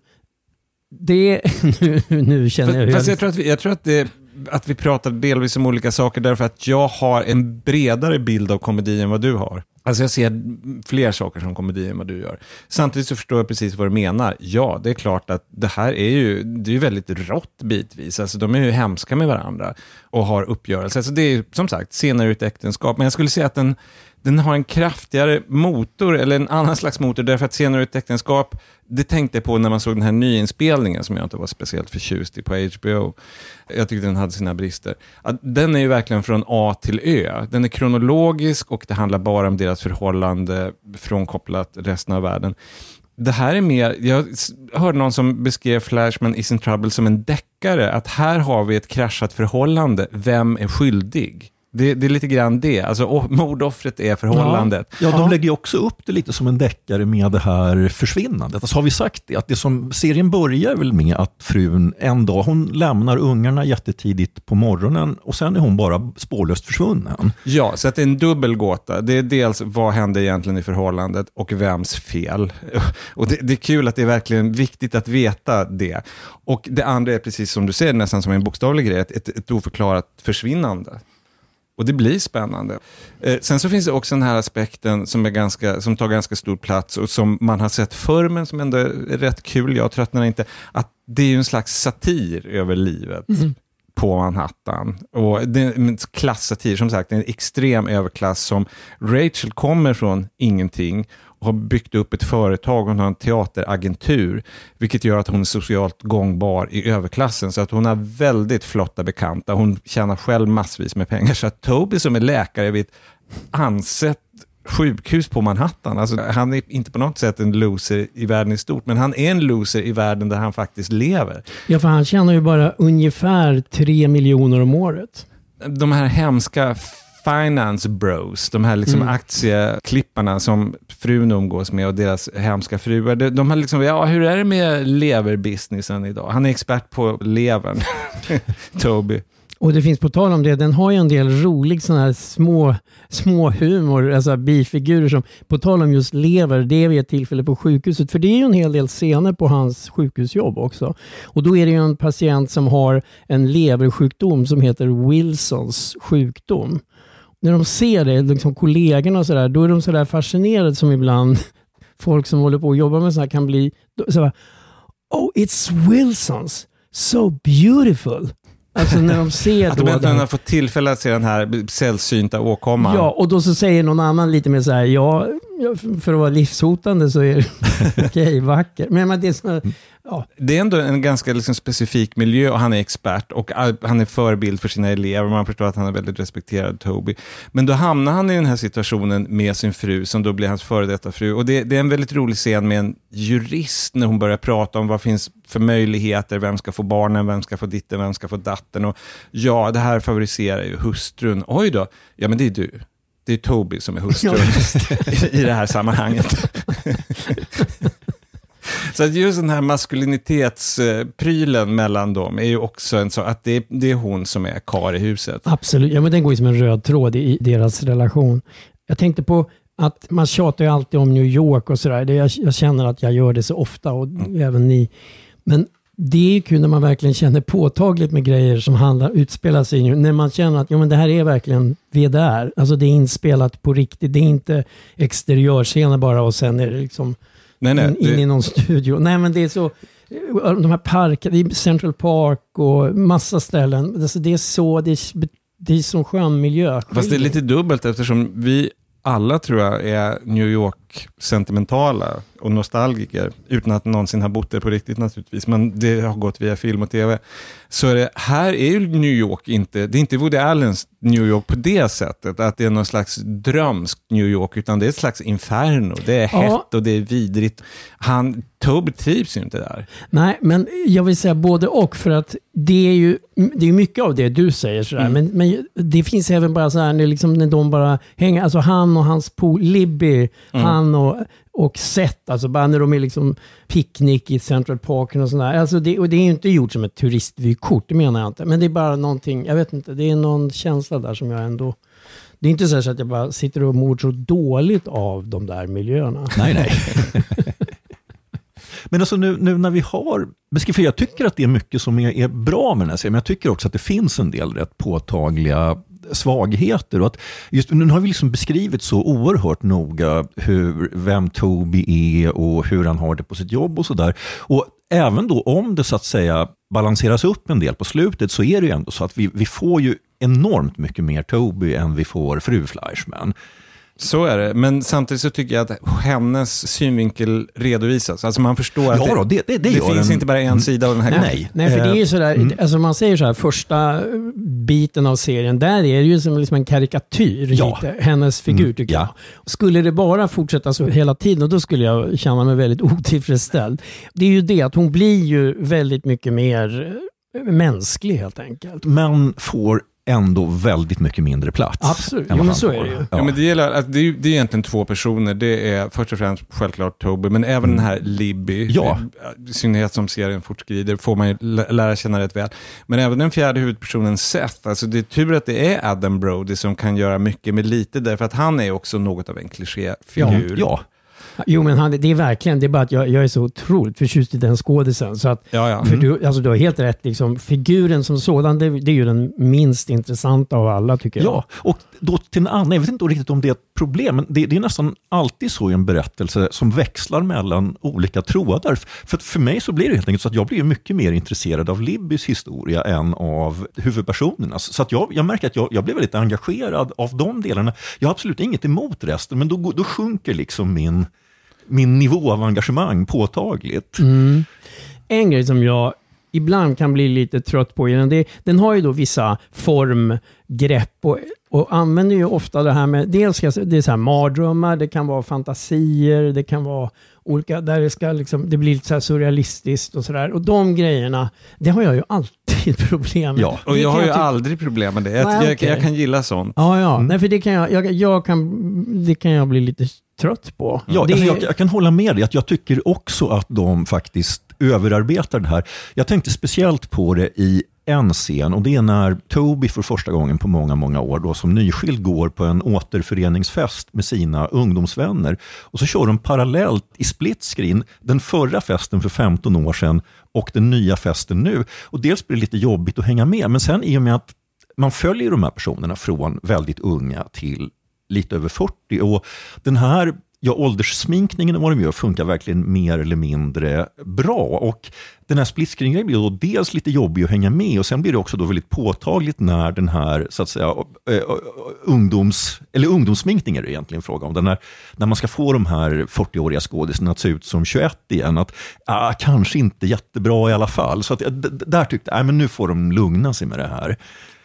det... nu, nu känner jag hur Fast jag... tror, att vi, jag tror att, det, att vi pratar delvis om olika saker därför att jag har en bredare bild av komedi än vad du har. Alltså jag ser fler saker som komedi än vad du gör. Samtidigt så förstår jag precis vad du menar. Ja, det är klart att det här är ju, det är ju väldigt rått bitvis. Alltså de är ju hemska med varandra och har uppgörelser. Alltså det är som sagt senare ett äktenskap. Men jag skulle säga att den, den har en kraftigare motor, eller en annan slags motor, därför att senare ett äktenskap, det tänkte jag på när man såg den här nyinspelningen som jag inte var speciellt förtjust i på HBO. Jag tyckte den hade sina brister. Att Den är ju verkligen från A till Ö. Den är kronologisk och det handlar bara om deras förhållande frånkopplat resten av världen. Det här är mer, jag hörde någon som beskrev Flashman is in trouble som en deckare, att här har vi ett kraschat förhållande, vem är skyldig? Det, det är lite grann det. Alltså, mordoffret är förhållandet. Ja, de lägger ju också upp det lite som en deckare med det här försvinnandet. Alltså har vi sagt det? Att det som serien börjar väl med att frun en dag, hon lämnar ungarna jättetidigt på morgonen och sen är hon bara spårlöst försvunnen. Ja, så att det är en dubbel gåta. Det är dels vad hände egentligen i förhållandet och vems fel. Och det, det är kul att det är verkligen viktigt att veta det. Och det andra är precis som du säger, nästan som en bokstavlig grej, ett, ett, ett oförklarat försvinnande. Och det blir spännande. Eh, sen så finns det också den här aspekten som, är ganska, som tar ganska stor plats och som man har sett förr men som ändå är rätt kul, jag tröttnar inte, att det är ju en slags satir över livet på Manhattan. Och det är en klassatir, som sagt, en extrem överklass som Rachel kommer från ingenting har byggt upp ett företag, hon har en teateragentur, vilket gör att hon är socialt gångbar i överklassen. Så att hon har väldigt flotta bekanta, hon tjänar själv massvis med pengar. Så att Toby som är läkare vid ett ansett sjukhus på Manhattan. Alltså, han är inte på något sätt en loser i världen i stort, men han är en loser i världen där han faktiskt lever. Ja, för han tjänar ju bara ungefär 3 miljoner om året. de här hemska finance bros, de här liksom aktieklipparna som frun umgås med och deras hemska fruar. De, de har liksom, ja hur är det med leverbusinessen idag? Han är expert på levern, Toby. Och det finns på tal om det, den har ju en del rolig sån här små, små humor, alltså bifigurer som, på tal om just lever, det är vid ett tillfälle på sjukhuset, för det är ju en hel del scener på hans sjukhusjobb också. Och då är det ju en patient som har en leversjukdom som heter Wilsons sjukdom. När de ser det, liksom kollegorna och sådär, då är de sådär fascinerade som ibland folk som håller på att jobba med sådär kan bli, så här, Oh, it's Wilsons, so beautiful. Alltså när de ser Att de äntligen har fått tillfälle att se den här sällsynta åkomman. Ja, och då så säger någon annan lite mer så här, ja, för att vara livshotande så är det okej, vacker. Men, men det är så, ja, Det är ändå en ganska liksom specifik miljö och han är expert och han är förebild för sina elever. Man förstår att han är väldigt respekterad, Toby. Men då hamnar han i den här situationen med sin fru som då blir hans före detta fru. Och det, det är en väldigt rolig scen med en jurist när hon börjar prata om vad finns för möjligheter, vem ska få barnen, vem ska få ditten, vem ska få datten. Och ja, det här favoriserar ju hustrun. Oj då, ja men det är du. Det är Toby som är hustrun i, det här sammanhanget. Så att just den här maskulinitetsprylen mellan dem är ju också en så att det är, det är hon som är kar i huset. absolut. Ja, men den går ju som en röd tråd i deras relation. Jag tänkte på att man tjatar ju alltid om New York och sådär. Jag, jag känner att jag gör det så ofta och även ni. Men det är ju kul när man verkligen känner påtagligt med grejer som handlar, utspelar sig När man känner att ja, men det här är verkligen vi är där. Alltså det är inspelat på riktigt. Det är inte exteriörscener bara och sen är det liksom Nej, nej, in, in det- i någon studio. Nej, men det är så... De här parkerna, Central Park och massa ställen. Alltså det är så, det är, det är som skön miljö. Fast det är lite dubbelt eftersom vi alla tror jag är New York-sentimentala och nostalgiker, utan att någonsin ha bott där på riktigt naturligtvis, men det har gått via film och tv. Så det, här är ju New York inte, det är inte Woody Allens New York på det sättet, att det är någon slags drömsk New York, utan det är ett slags inferno. Det är Ja. hett och det är vidrigt. Han, Toby trivs ju inte där. Nej, men jag vill säga både och för att det är ju det är mycket av det du säger sådär. Men, men det finns även bara så här när, liksom, när de bara hänger, alltså han och hans pool, Libby, han och, och sätt. alltså bara när de är liksom picknick i Central Park och sådär. Alltså det, och det är ju inte gjort som ett turistvykort, det menar jag inte. Men det är bara någonting, jag vet inte, det är någon känsla där som jag ändå det är inte så att jag bara sitter och mår så dåligt av de där miljöerna. Nej, nej. Men alltså nu, nu när vi har för jag tycker att det är mycket som är, är bra med den här serien, men jag tycker också att det finns en del rätt påtagliga svagheter. Och att just, nu har vi liksom beskrivit så oerhört noga hur, vem Toby är och hur han har det på sitt jobb och sådär. Och även då om det så att säga balanseras upp en del på slutet så är det ju ändå så att vi, vi får ju enormt mycket mer Toby än vi får fru Fleischman. Så är det, men samtidigt så tycker jag att hennes synvinkel redovisas. Alltså man förstår att Ja då, det- det- det gör finns en- inte bara en sida av den här Nej. Nej, för det är ju sådär, alltså man säger så här, första biten av serien, där är det ju som liksom en karikatyr, Ja. lite, hennes figur Mm, tycker ja. jag. Skulle det bara fortsätta så hela tiden, då skulle jag känna mig väldigt otillfredsställd. Det är ju det att hon blir ju väldigt mycket mer eh, mänsklig helt enkelt. men får ändå väldigt mycket mindre plats. Absolut, ja, men så är det ju. Ja. men det, gäller, alltså, det, är, det är egentligen två personer. Det är först och främst självklart Toby, men även den här Libby. Mm. Ja. I synnerhet som serien fortskrider får man ju lä- lära känna rätt väl. Men även den fjärde huvudpersonen Seth. Alltså det är tur att det är Adam Brody som kan göra mycket med lite, därför att han är också något av en klichéfigur. Ja, Jo, men han, det är verkligen, det är bara att jag, jag är så otroligt förtjust i den skådisen. Så att, Ja, ja. För du, alltså, du har helt rätt, liksom, figuren som sådan, det, det är ju den minst intressanta av alla tycker jag. Ja, och då till en annan, jag vet inte riktigt om det är ett problem, men det, det är nästan alltid så i en berättelse som växlar mellan olika trådar. För för mig så blir det helt enkelt så att jag blir mycket mer intresserad av Libbys historia än av huvudpersonernas. Så att jag, jag märker att jag, jag blir väldigt engagerad av de delarna. Jag har absolut inget emot resten, men då, då sjunker liksom min, min nivå av engagemang påtagligt. Mm. En grej som jag ibland kan bli lite trött på den, det, den har ju då vissa formgrepp och, och använder ju ofta det här med, dels det är så här mardrömmar, det kan vara fantasier, det kan vara olika, där det ska liksom, det blir lite så här surrealistiskt och sådär. Och de grejerna, det har jag ju alltid problem med. Ja. Och Det jag har ju tycka- aldrig problem med det. Jag, Nej, jag, jag kan gilla sånt. Ja, ja. Mm. Nej, för det kan jag, jag, jag kan, det kan jag bli lite trött på. Ja, det, alltså jag, jag kan hålla med dig. Att jag tycker också att de faktiskt överarbetar det här. Jag tänkte speciellt på det i en scen och det är när Toby för första gången på många, många år då som nyskild går på en återföreningsfest med sina ungdomsvänner. Och så kör de parallellt i split screen den förra festen för 15 år sedan och den nya festen nu. Och dels blir det lite jobbigt att hänga med, men sen i och med att man följer de här personerna från väldigt unga till lite över 40. Och den här ja, ålderssminkningen och vad de gör funkar verkligen mer eller mindre bra. Och den här splitscreen blir då dels lite jobbig att hänga med och sen blir det också då väldigt påtagligt när den här så att säga, ungdoms, eller ungdomssminkning är det egentligen fråga om. Den här, när man ska få de här 40-åriga skådisarna att se ut som 21 igen. Att ah, kanske inte jättebra i alla fall. Så att, där tyckte jag, att men nu får de lugna sig med det här.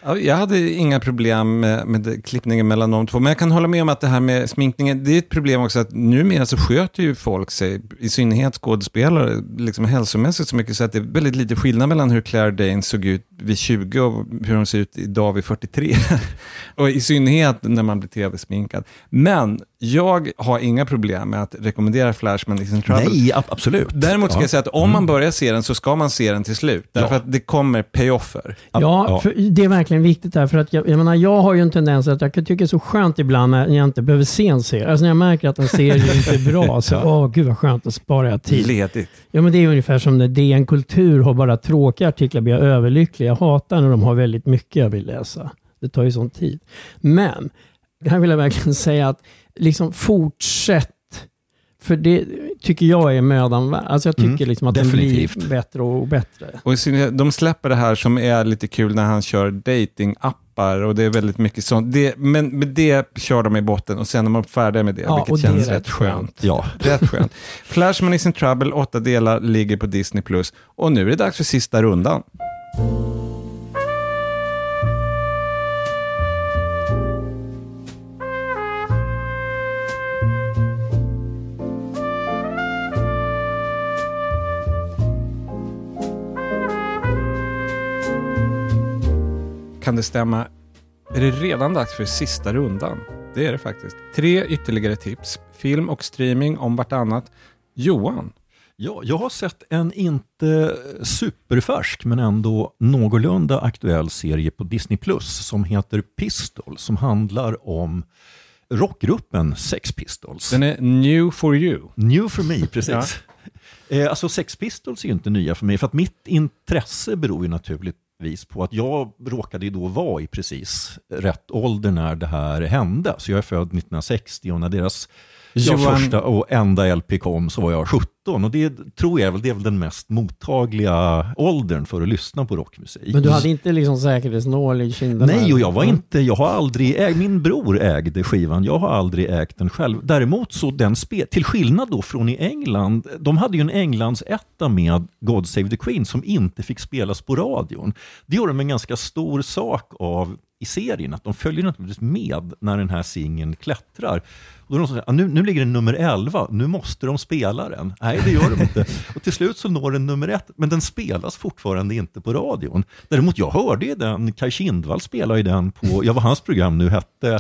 Jag hade inga problem med, med klippningen mellan de två, men jag kan hålla med om att det här med sminkningen, det är ett problem också att numera så sköter ju folk sig, i synnerhet skådespelare, liksom hälsomässigt så mycket så att det är väldigt lite skillnad mellan hur Claire Danes såg ut vid 20 och hur hon ser ut idag vid 43. och i synnerhet när man blir tv-sminkad. Men jag har inga problem med att rekommendera Flashman is in trouble. Nej, ab- absolut. Däremot ska Ja. jag säga att om man börjar se den så ska man se den till slut, därför Ja. att det kommer payoffer. Ja, Ja. För det är verkligen viktigt där. För att jag, jag, menar, jag har ju en tendens att jag kan tycka det är så skönt ibland när jag inte behöver se en serie. Alltså när jag märker att en serie inte är bra, så åh gud vad skönt, då sparar jag tid. Ledigt. Ja, men det är ungefär som när DN Kultur har bara tråkiga artiklar, blir jag överlycklig. Jag hatar när de har väldigt mycket jag vill läsa. Det tar ju sån tid. Men, här vill jag verkligen säga att liksom fortsätt. För det tycker jag är mödan värt. Alltså jag tycker Mm, liksom att definitivt. den blir bättre och bättre. Och de släpper det här som är lite kul när han kör datingappar och det är väldigt mycket sånt. Det, men med det kör de i botten och sen är man färdiga med det, Ja, vilket det känns rätt rätt skönt. Ja. Rätt skönt. Flashman is in trouble, åtta delar, ligger på Disney+. Plus Och nu är det dags för sista rundan. Kan det stämma? Är det redan dags för sista rundan? Det är det faktiskt. Tre ytterligare tips. Film och streaming om vartannat. Johan, Ja, jag har sett en inte superfärsk men ändå någorlunda aktuell serie på Disney Plus som heter Pistol som handlar om rockgruppen Sex Pistols. den är new for you. New for me, precis. Eh, alltså Sex Pistols är ju inte nya för mig för att mitt intresse beror ju vis på att jag råkade ju då vara i precis rätt ålder när det här hände. Så jag är född 1960 och när deras Johan- första och enda LP kom så var jag 17 och det tror jag det är väl den mest mottagliga åldern för att lyssna på rockmusik. Men du hade inte liksom säkerhetsnål i kinderna? Nej, och jag var inte, jag har aldrig ägt, min bror ägde skivan, jag har aldrig ägt den själv. Däremot så den spe, till skillnad då från i England, de hade ju en Englands etta med God Save the Queen som inte fick spelas på radion. Det gjorde de en ganska stor sak av i serien, att de följer naturligtvis med när den här singeln klättrar. Och då är de som säger, ah, nu, nu ligger den nummer 11, nu måste de spela den. Nej, det gör de inte. Och till slut så når den nummer ett, men den spelas fortfarande inte på radion. Däremot, jag hörde ju den, Kaj Kindvall spelade ju den på, ja vad hans program nu hette,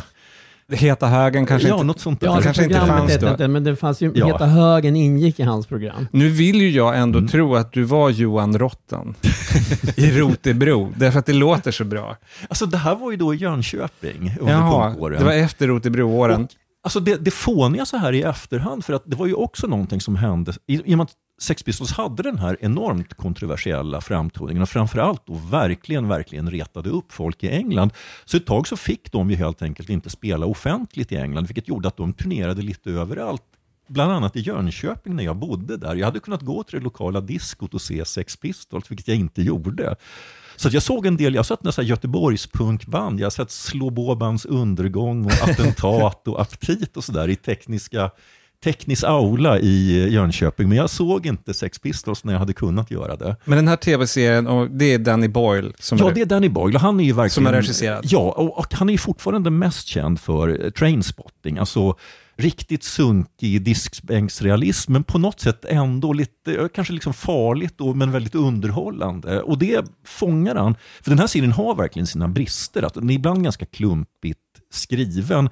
Heta högen kanske ja, inte... något sånt där. Ja, Det kanske inte fanns då. inte, men det fanns ju, Ja. Heta högen ingick i hans program. Nu vill ju jag ändå Mm. tro att du var Johan Rotten i Rotebro, därför att det låter så bra. Alltså det här var ju då i Jönköping under Jaha, det var efter Rotebro-åren. Alltså det, det fåniga så här i efterhand, för att det var ju också någonting som hände, i, i och med att Sex Pistols hade den här enormt kontroversiella framtoningen och framförallt då verkligen, verkligen retade upp folk i England. Så ett tag så fick de ju helt enkelt inte spela offentligt i England, vilket gjorde att de turnerade lite överallt. Bland annat i Jönköping när jag bodde där. Jag hade kunnat gå till det lokala diskot och se Sex Pistols, vilket jag inte gjorde. Så jag såg en del, jag har sett här Göteborgs punkband, jag har sett Slå Båbans undergång och Attentat och Aptit och sådär i tekniska teknisk aula i Jönköping, men jag såg inte Sex Pistols när jag hade kunnat göra det. Men den här tv-serien, det är Danny Boyle som Ja, är det är Danny Boyle och han är ju verkligen... Som är regisserad. Ja, och, och han är ju fortfarande mest känd för Trainspotting, alltså riktigt sunkig diskbänksrealism, men på något sätt ändå lite, kanske liksom farligt då, men väldigt underhållande. Och det fångar han, för den här serien har verkligen sina brister, att den är ibland ganska klumpigt skriven.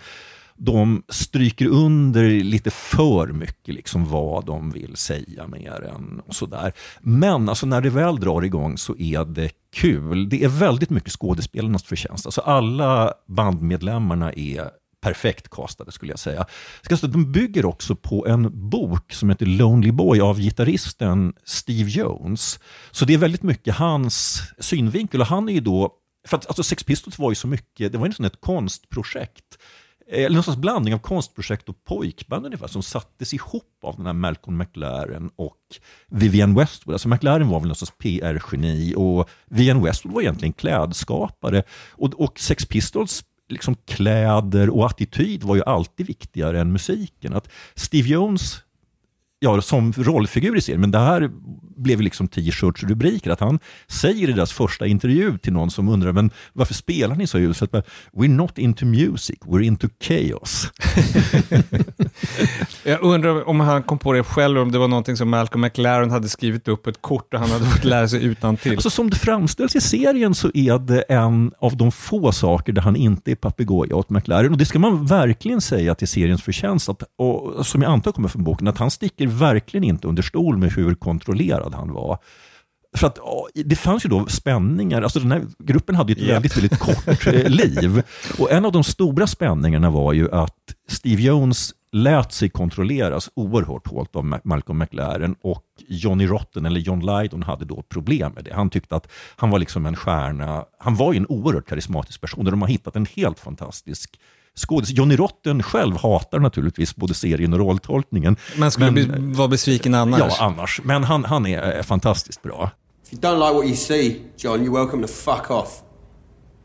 De stryker under lite för mycket liksom vad de vill säga med den och sådär. Men alltså när det väl drar igång så är det kul. Det är väldigt mycket skådespelarnas förtjänst. Alltså alla bandmedlemmarna är perfekt castade skulle jag säga. Ska säga, De bygger också på en bok som heter Lonely Boy av gitarristen Steve Jones. Så det är väldigt mycket hans synvinkel och han är ju då, för att alltså Sex Pistols var ju så mycket, det var ju nästan ett konstprojekt. Eh, eller någon slags blandning av konstprojekt och pojkband ungefär, som sattes ihop av den här Malcolm McLaren och Vivienne Westwood. Alltså McLaren var väl någon sorts PR-geni och Vivienne Westwood var egentligen klädskapare. Och, och Sex Pistols liksom kläder och attityd var ju alltid viktigare än musiken. Att Steve Jones ja, som rollfigur i serien, men det här blev liksom t-shirts rubriker, att han säger i deras första intervju till någon som undrar, men varför spelar ni så uselt? We're not into music, we're into chaos. Jag undrar om han kom på det själv, om det var någonting som Malcolm McLaren hade skrivit upp ett kort och han hade fått lära sig utan till. Alltså som det framställs i serien så är det en av de få saker där han inte är papegoja åt McLaren. Och det ska man verkligen säga till seriens förtjänst, att, och, som jag antar kommer från boken, att han sticker verkligen inte under stol med hur kontrollerad han var. För att det fanns ju då spänningar, alltså den här gruppen hade ju ett Japp. väldigt, väldigt kort eh, liv. Och en av de stora spänningarna var ju att Steve Jones lät sig kontrolleras oerhört hårt av Ma- Malcolm McLaren och Johnny Rotten, eller John Lydon, hade då problem med det. Han tyckte att han var liksom en stjärna. Han var ju en oerhört karismatisk person och de har hittat en helt fantastisk skådis. Johnny Rotten själv hatar naturligtvis både serien och rolltolkningen. Man skulle bli, vara besviken annars. Ja, annars. Men han, han är fantastiskt bra. If you don't like what you see, John, you're welcome to fuck off.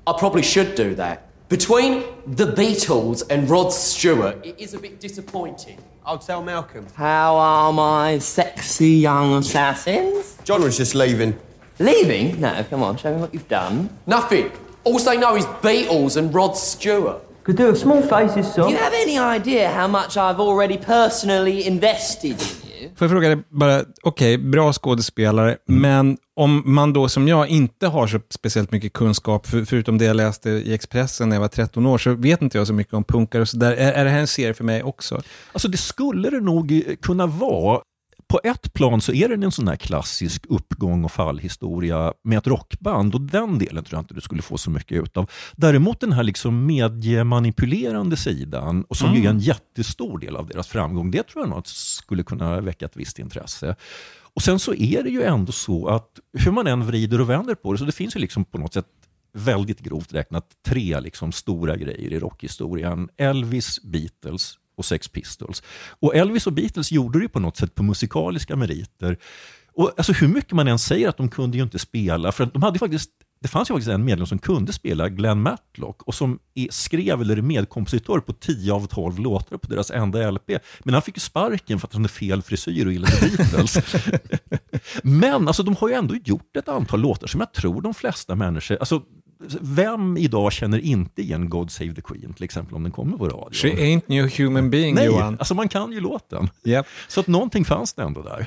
I probably should do that. Between the Beatles and Rod Stewart, it is a bit disappointing. I'll tell Malcolm. How are my sexy young assassins? John was just leaving. Leaving? No, come on, show me what you've done. Nothing. All they know is Beatles and Rod Stewart. Could do a small faces Do song. you have any idea how much I've already personally invested in you? Får jag fråga dig bara, okej, bra skådespelare, men om man då som jag inte har så speciellt mycket kunskap, för, förutom det jag läste i Expressen när jag var 13 år, så vet inte jag så mycket om punkare och sådär. Är, är det här en serie för mig också? Alltså det skulle det nog kunna vara. På ett plan så är den en sån här klassisk uppgång och fallhistoria med ett rockband och den delen tror jag inte du skulle få så mycket utav. Däremot den här liksom mediemanipulerande sidan, och som ju är en jättestor del av deras framgång, det tror jag nog att skulle kunna väcka ett visst intresse. Och sen så är det ju ändå så att hur man än vrider och vänder på det, så det finns ju liksom på något sätt väldigt grovt räknat tre liksom stora grejer i rockhistorien. Elvis, Beatles och Sex Pistols. Och Elvis och Beatles gjorde det på något sätt på musikaliska meriter. Och alltså hur mycket man än säger att de kunde ju inte spela, för att de hade faktiskt det fanns ju faktiskt en medlem som kunde spela, Glenn Matlock, och som skrev eller är medkompositör på 10 av 12 låtar på deras enda LP. Men han fick ju sparken för att han hade fel frisyr och gillade Beatles. Men alltså, de har ju ändå gjort ett antal låtar som jag tror de flesta människor, alltså vem idag känner inte igen God Save the Queen till exempel om den kommer på radio? She ain't no human being, Nej, Johan. alltså man kan ju låten. Yep. Så att någonting fanns det ändå där.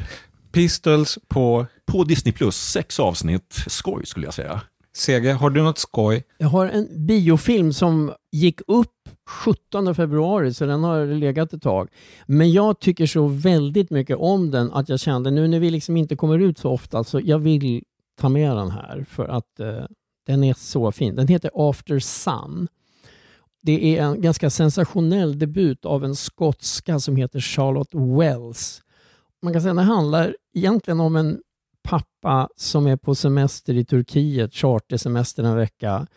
Pistols på... På Disney Plus, sex avsnitt. Skoj skulle jag säga. Sege, har du något skoj? Jag har en biofilm som gick upp 17 februari, så den har legat ett tag. Men jag tycker så väldigt mycket om den att jag kände nu när vi liksom inte kommer ut så ofta, så jag vill ta med den här för att eh, den är så fin. Den heter After Sun. Det är en ganska sensationell debut av en skotska som heter Charlotte Wells. Man kan säga att det handlar egentligen om en pappa som är på semester i Turkiet, chartersemester en vecka,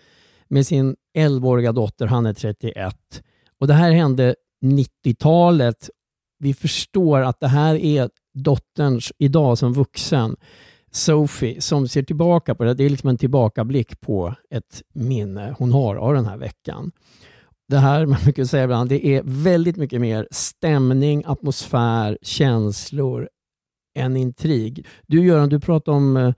med sin 11-åriga dotter, han är 31. Och Det här hände 90-talet. Vi förstår att det här är dotterns, idag som vuxen, Sophie, som ser tillbaka på det. Det är liksom en tillbakablick på ett minne hon har av den här veckan. Det här, man brukar säga ibland, det är väldigt mycket mer stämning, atmosfär, känslor än intrig. Du Göran, du pratade om eh,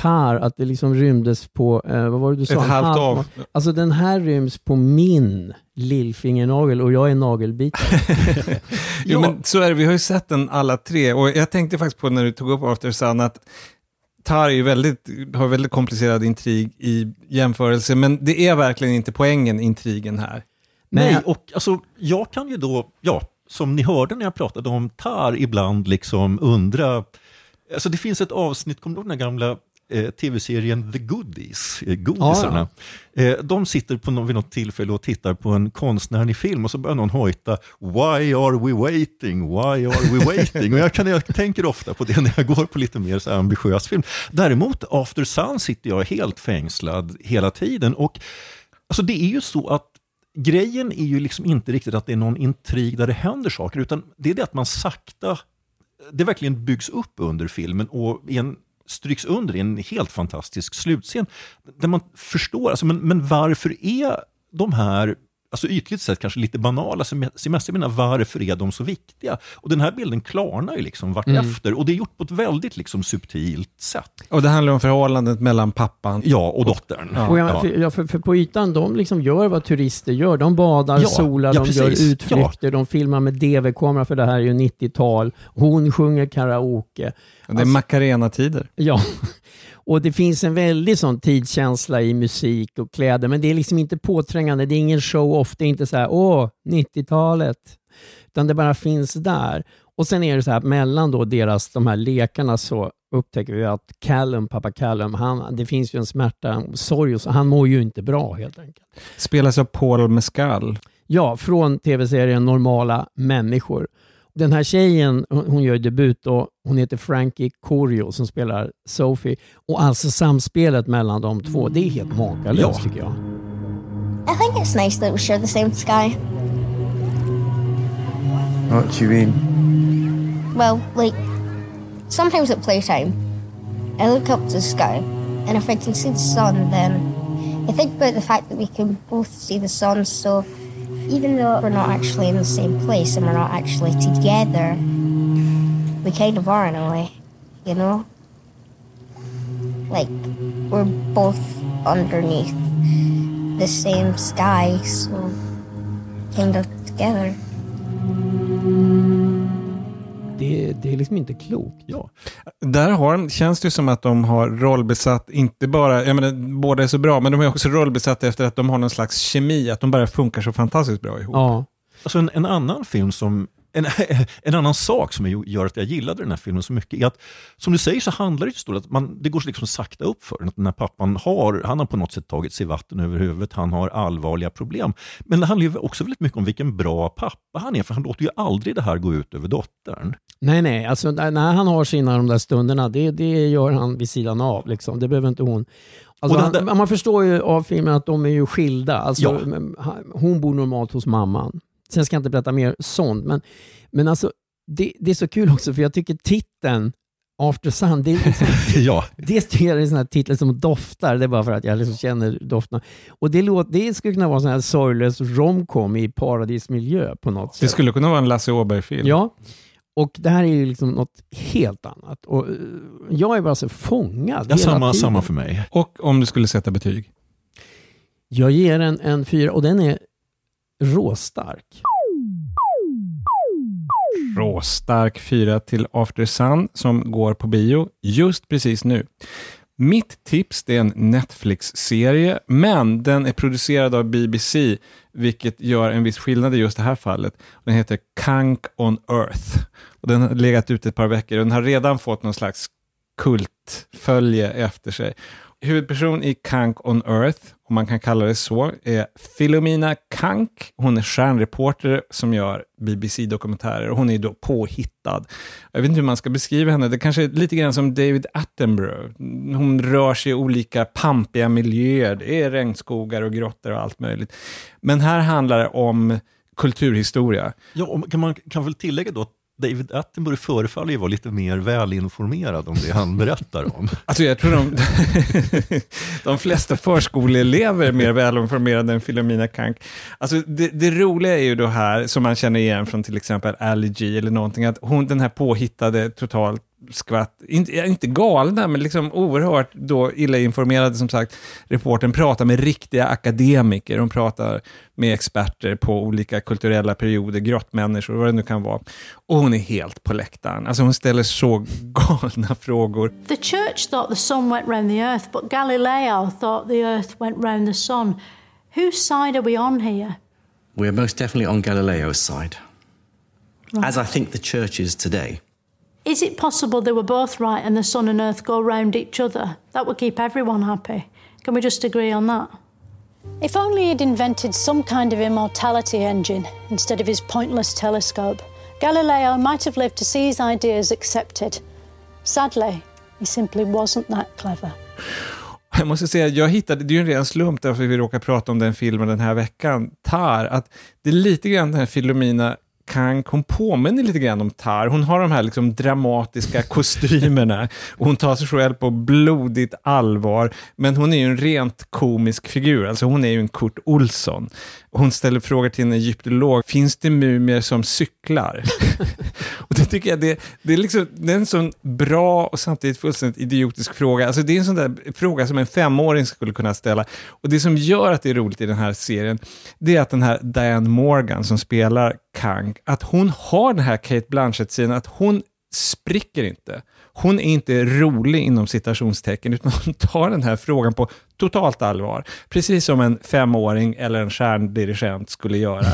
Tar, att det liksom rymdes på, eh, vad var det du sa? Ett halvt halv- av. Alltså den här ryms på min lillfingernagel och jag är nagelbitare. Jo, men så är det. Vi har ju sett den alla tre. Och jag tänkte faktiskt på när du tog upp After Sun att Tar är ju väldigt, har väldigt komplicerad intrig i jämförelse, men det är verkligen inte poängen, intrigen här. Nej, och alltså, jag kan ju då, ja, som ni hörde när jag pratade om Tar, ibland liksom undra... Alltså det finns ett avsnitt, kommer du ihåg den här gamla eh, tv-serien The Goodies, eh, godisarna? Eh, de sitter på någon, vid något tillfälle och tittar på en konstnärlig film och så börjar någon hojta Why are we waiting? Why are we waiting? och jag, kan, jag tänker ofta på det när jag går på lite mer så ambitiös film. Däremot, After Sun sitter jag helt fängslad hela tiden och alltså det är ju så att grejen är ju liksom inte riktigt att det är någon intrig där det händer saker, utan det är det att man sakta, det verkligen byggs upp under filmen och i en, stryks under i en helt fantastisk slutscen. Där man förstår, alltså, men, men varför är de här Alltså ytligt sett kanske lite banala semester, menar varför är de så viktiga? Och den här bilden klarnar ju liksom vartefter och det är gjort på ett väldigt liksom subtilt sätt. Och det handlar om förhållandet mellan pappan Ja, och dottern. Ja. Och jag, för, ja, för, för på ytan, de liksom gör vad turister gör. De badar, Ja, solar, ja, de precis. gör utflykter, de filmar med DV-kamera för det här är ju 90-tal. Hon sjunger karaoke. Det är Macarena-tider. Ja, och det finns en väldig sån tidskänsla i musik och kläder, men det är liksom inte påträngande. Det är ingen show-off. Det är inte så här, åh, 90-talet. Utan det bara finns där. Och sen är det så här, mellan då deras, de här lekarna så upptäcker vi att Callum, pappa Callum, han, det finns ju en smärta, en sorg, så, han mår ju inte bra helt enkelt. Spelas av Paul Mescal. Ja, från tv-serien Normala människor. Den här tjejen, hon gör debut och hon heter Frankie Corio som spelar Sophie. Och alltså samspelet mellan de två, det är helt makalöst Ja. tycker jag. I think it's nice that we share the same sky. What do you mean? Well, like, sometimes at playtime, I look up to the sky, and if I can see the sun, then I think about the fact that we can both see the sun, so even though we're not actually in the same place and we're not actually together, we kind of are in a way, you know? Like, we're both underneath the same sky, so kind of together. Det, det är liksom inte klokt. Ja. Där har, de- känns det som att de har rollbesatt, inte bara, jag menar, båda är så bra, men de är också rollbesatta efter att de har någon slags kemi, att de bara funkar så fantastiskt bra ihop. Ja. Alltså en, en annan film som en, en annan sak som gör att jag gillade den här filmen så mycket är att, som du säger så handlar det stort att man, det går liksom sakta upp för. Att den här pappan har, han har på något sätt tagit sig vatten över huvudet, han har allvarliga problem. Men det handlar ju också väldigt mycket om vilken bra pappa han är, för han låter ju aldrig det här gå ut över dottern. Nej, nej, alltså när han har sina de där stunderna, det, det gör han vid sidan av. Liksom. Det behöver inte hon. Alltså, han, man förstår ju av filmen att de är ju skilda. Alltså, Ja. Hon bor normalt hos mamman. Sen ska jag inte berätta mer sånt, men, men alltså, det, det är så kul också för jag tycker titeln After Sun, det är, liksom, ja. det är en här titel som doftar. Det är bara för att jag liksom känner doften. Och det, låter, det skulle kunna vara en sån här sorglös romcom i paradismiljö på något sätt. Det skulle kunna vara en Lasse Åberg-film. Ja, och det här är ju liksom något helt annat. Och eh, jag är bara så fångad Ja, hela samma, tiden. samma för mig. Och om du skulle sätta betyg? Jag ger den en fyra och den är råstark. Råstark 4 till After Sun som går på bio just precis nu. Mitt tips det är en Netflix-serie, men den är producerad av BBC, vilket gör en viss skillnad i just det här fallet. Den heter Kank on Earth. Och den har legat ute ett par veckor och den har redan fått någon slags kultfölje efter sig. Huvudperson i Kank on Earth, om man kan kalla det så, är Filomena Kank. Hon är stjärnreporter som gör BBC-dokumentärer och hon är då påhittad. Jag vet inte hur man ska beskriva henne, det kanske är lite grann som David Attenborough. Hon rör sig i olika pampiga miljöer, det är regnskogar och grottor och allt möjligt. Men här handlar det om kulturhistoria. Ja, och kan man kan väl tillägga då att David Attenborough förefaller ju vara lite mer välinformerad om det han berättar om. Alltså jag tror de, de flesta förskoleelever är mer välinformerade än Filomena Kank. Alltså det, det, roliga är ju då här, som man känner igen från till exempel Ali G eller någonting, att hon, den här påhittade totalt skvatt, inte, inte galna, men liksom oerhört då illa informerade som sagt. Reporten pratar med riktiga akademiker, hon pratar med experter på olika kulturella perioder, grottmänniskor, vad det nu kan vara. Och hon är helt på läktaren. Alltså hon ställer så galna frågor. The church thought the sun went round the earth, but Galileo thought the earth went round the sun. Whose side are we on here? We're most definitely on Galileo's side. Right. As I think the church is today. Is it possible they were both right and the sun and earth go round each other? That would keep everyone happy. Can we just agree on that? If only he'd invented some kind of immortality engine instead of his pointless telescope, Galileo might have lived to see his ideas accepted. Sadly, he simply wasn't that clever. Jag måste säga, jag hittade, det är ju en ren slump därför vi råkar prata om den filmen den här veckan, Tar, att det är lite grann den här Filomena Hon påminner lite grann om Tar. Hon har de här liksom dramatiska kostymerna och hon tar sig själv på blodigt allvar. Men hon är ju en rent komisk figur, alltså hon är ju en Kurt Olsson. Hon ställer frågor till en egyptolog, finns det mumier som cyklar? och det tycker jag, det, det, är liksom, det är en sån bra och samtidigt fullständigt idiotisk fråga. Alltså det är en sån där fråga som en femåring skulle kunna ställa. Och det som gör att det är roligt i den här serien, det är att den här Diane Morgan som spelar Kang, att hon har den här Kate Blanchett-sidan, att hon spricker inte. Hon är inte rolig inom citationstecken, utan hon tar den här frågan på totalt allvar. Precis som en femåring eller en stjärndirigent skulle göra.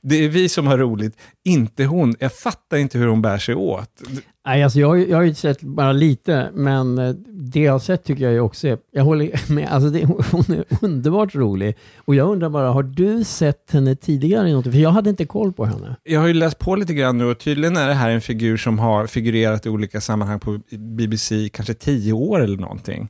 Det är vi som har roligt, inte hon. Jag fattar inte hur hon bär sig åt. Nej, alltså jag, jag har ju sett bara lite, men eh, det jag har sett tycker jag också är... Jag håller med. Alltså det, hon är underbart rolig. Och jag undrar bara, har du sett henne tidigare i något? För jag hade inte koll på henne. Jag har ju läst på lite grann nu och tydligen är det här en figur som har figurerat i olika sammanhang på BBC kanske tio år eller någonting.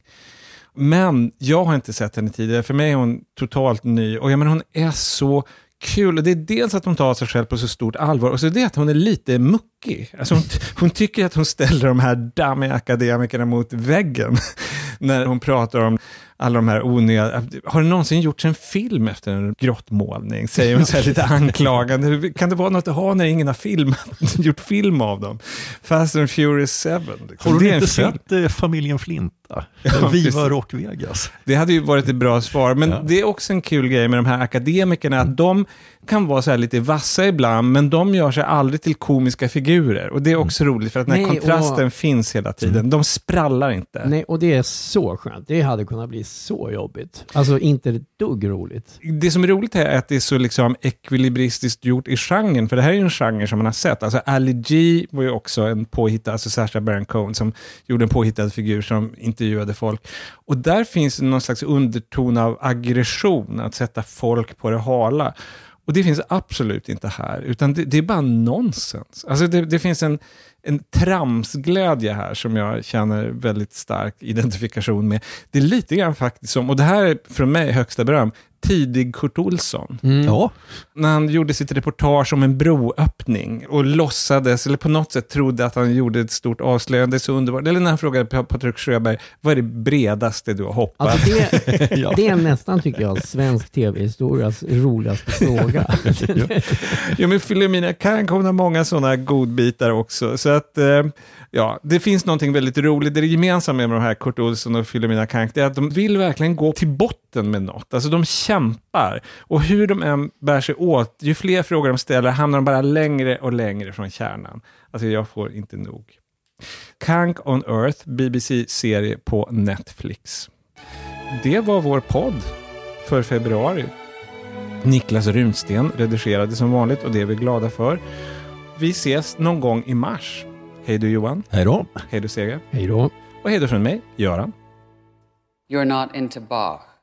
Men jag har inte sett henne tidigare. För mig är hon totalt ny och jag menar, hon är så kul. Och det är dels att hon tar sig själv på så stort allvar och så är det att hon är lite muckig. Alltså hon, hon tycker att hon ställer de här dammiga akademikerna mot väggen när hon pratar om alla de här onödiga... Har det någonsin gjorts en film efter en grottmålning? Säger hon så här lite anklagande. Kan det vara något att ha när ingen har filmat, gjort film av dem? Fast and Furious 7. Liksom. Har du inte sett eh, Familjen Flinta? Ja, Viva Rock Vegas. Det hade ju varit ett bra svar, men ja. det är också en kul grej med de här akademikerna, att de kan vara så här lite vassa ibland, men de gör sig aldrig till komiska figurer. Och det är också mm. roligt, för att den här Nej, kontrasten och... finns hela tiden. Mm. De sprallar inte. Nej, och det är så skönt. Det hade kunnat bli så jobbigt. Alltså inte ett dugg roligt. Det som är roligt är att det är så liksom ekvilibristiskt gjort i genren, för det här är ju en genre som man har sett. Alltså Ali G var ju också en påhittad, alltså Sacha Baron Cohen, som gjorde en påhittad figur som intervjuade folk. Och där finns någon slags underton av aggression, att sätta folk på det hala. Och det finns absolut inte här, utan det, det är bara nonsens. Alltså det, det, finns en, en tramsglädje här som jag känner väldigt stark identifikation med. Det är lite grann faktiskt som, och det här är från mig högsta beröm, tidig Kurt Olsson. Mm. Ja. När han gjorde sitt reportage om en broöppning och låtsades, eller på något sätt trodde att han gjorde ett stort avslöjande, så underbart. Eller när han frågade Patrik Sjöberg, vad är det bredaste du har hoppat? Alltså det, ja. det är nästan, tycker jag, svensk tv-historias roligaste fråga. ja, men Filomena Kank, hon har många sådana godbitar också. Så att, eh, ja, det finns någonting väldigt roligt. Det gemensamma med de här Kurt Olsson och Philomena Kank, det är att de vill verkligen gå till botten med något. Alltså de kämpar. Och hur de än bär sig åt, ju fler frågor de ställer hamnar de bara längre och längre från kärnan. Alltså jag får inte nog. Kank on Earth, BBC-serie på Netflix. Det var vår podd för februari. Niklas Runsten redigerade som vanligt och det är vi glada för. Vi ses någon gång i mars. Hej då Johan. Hej då. Hej då Seger. Hej då. Och hej då från mig, Göran. You're not into Bach.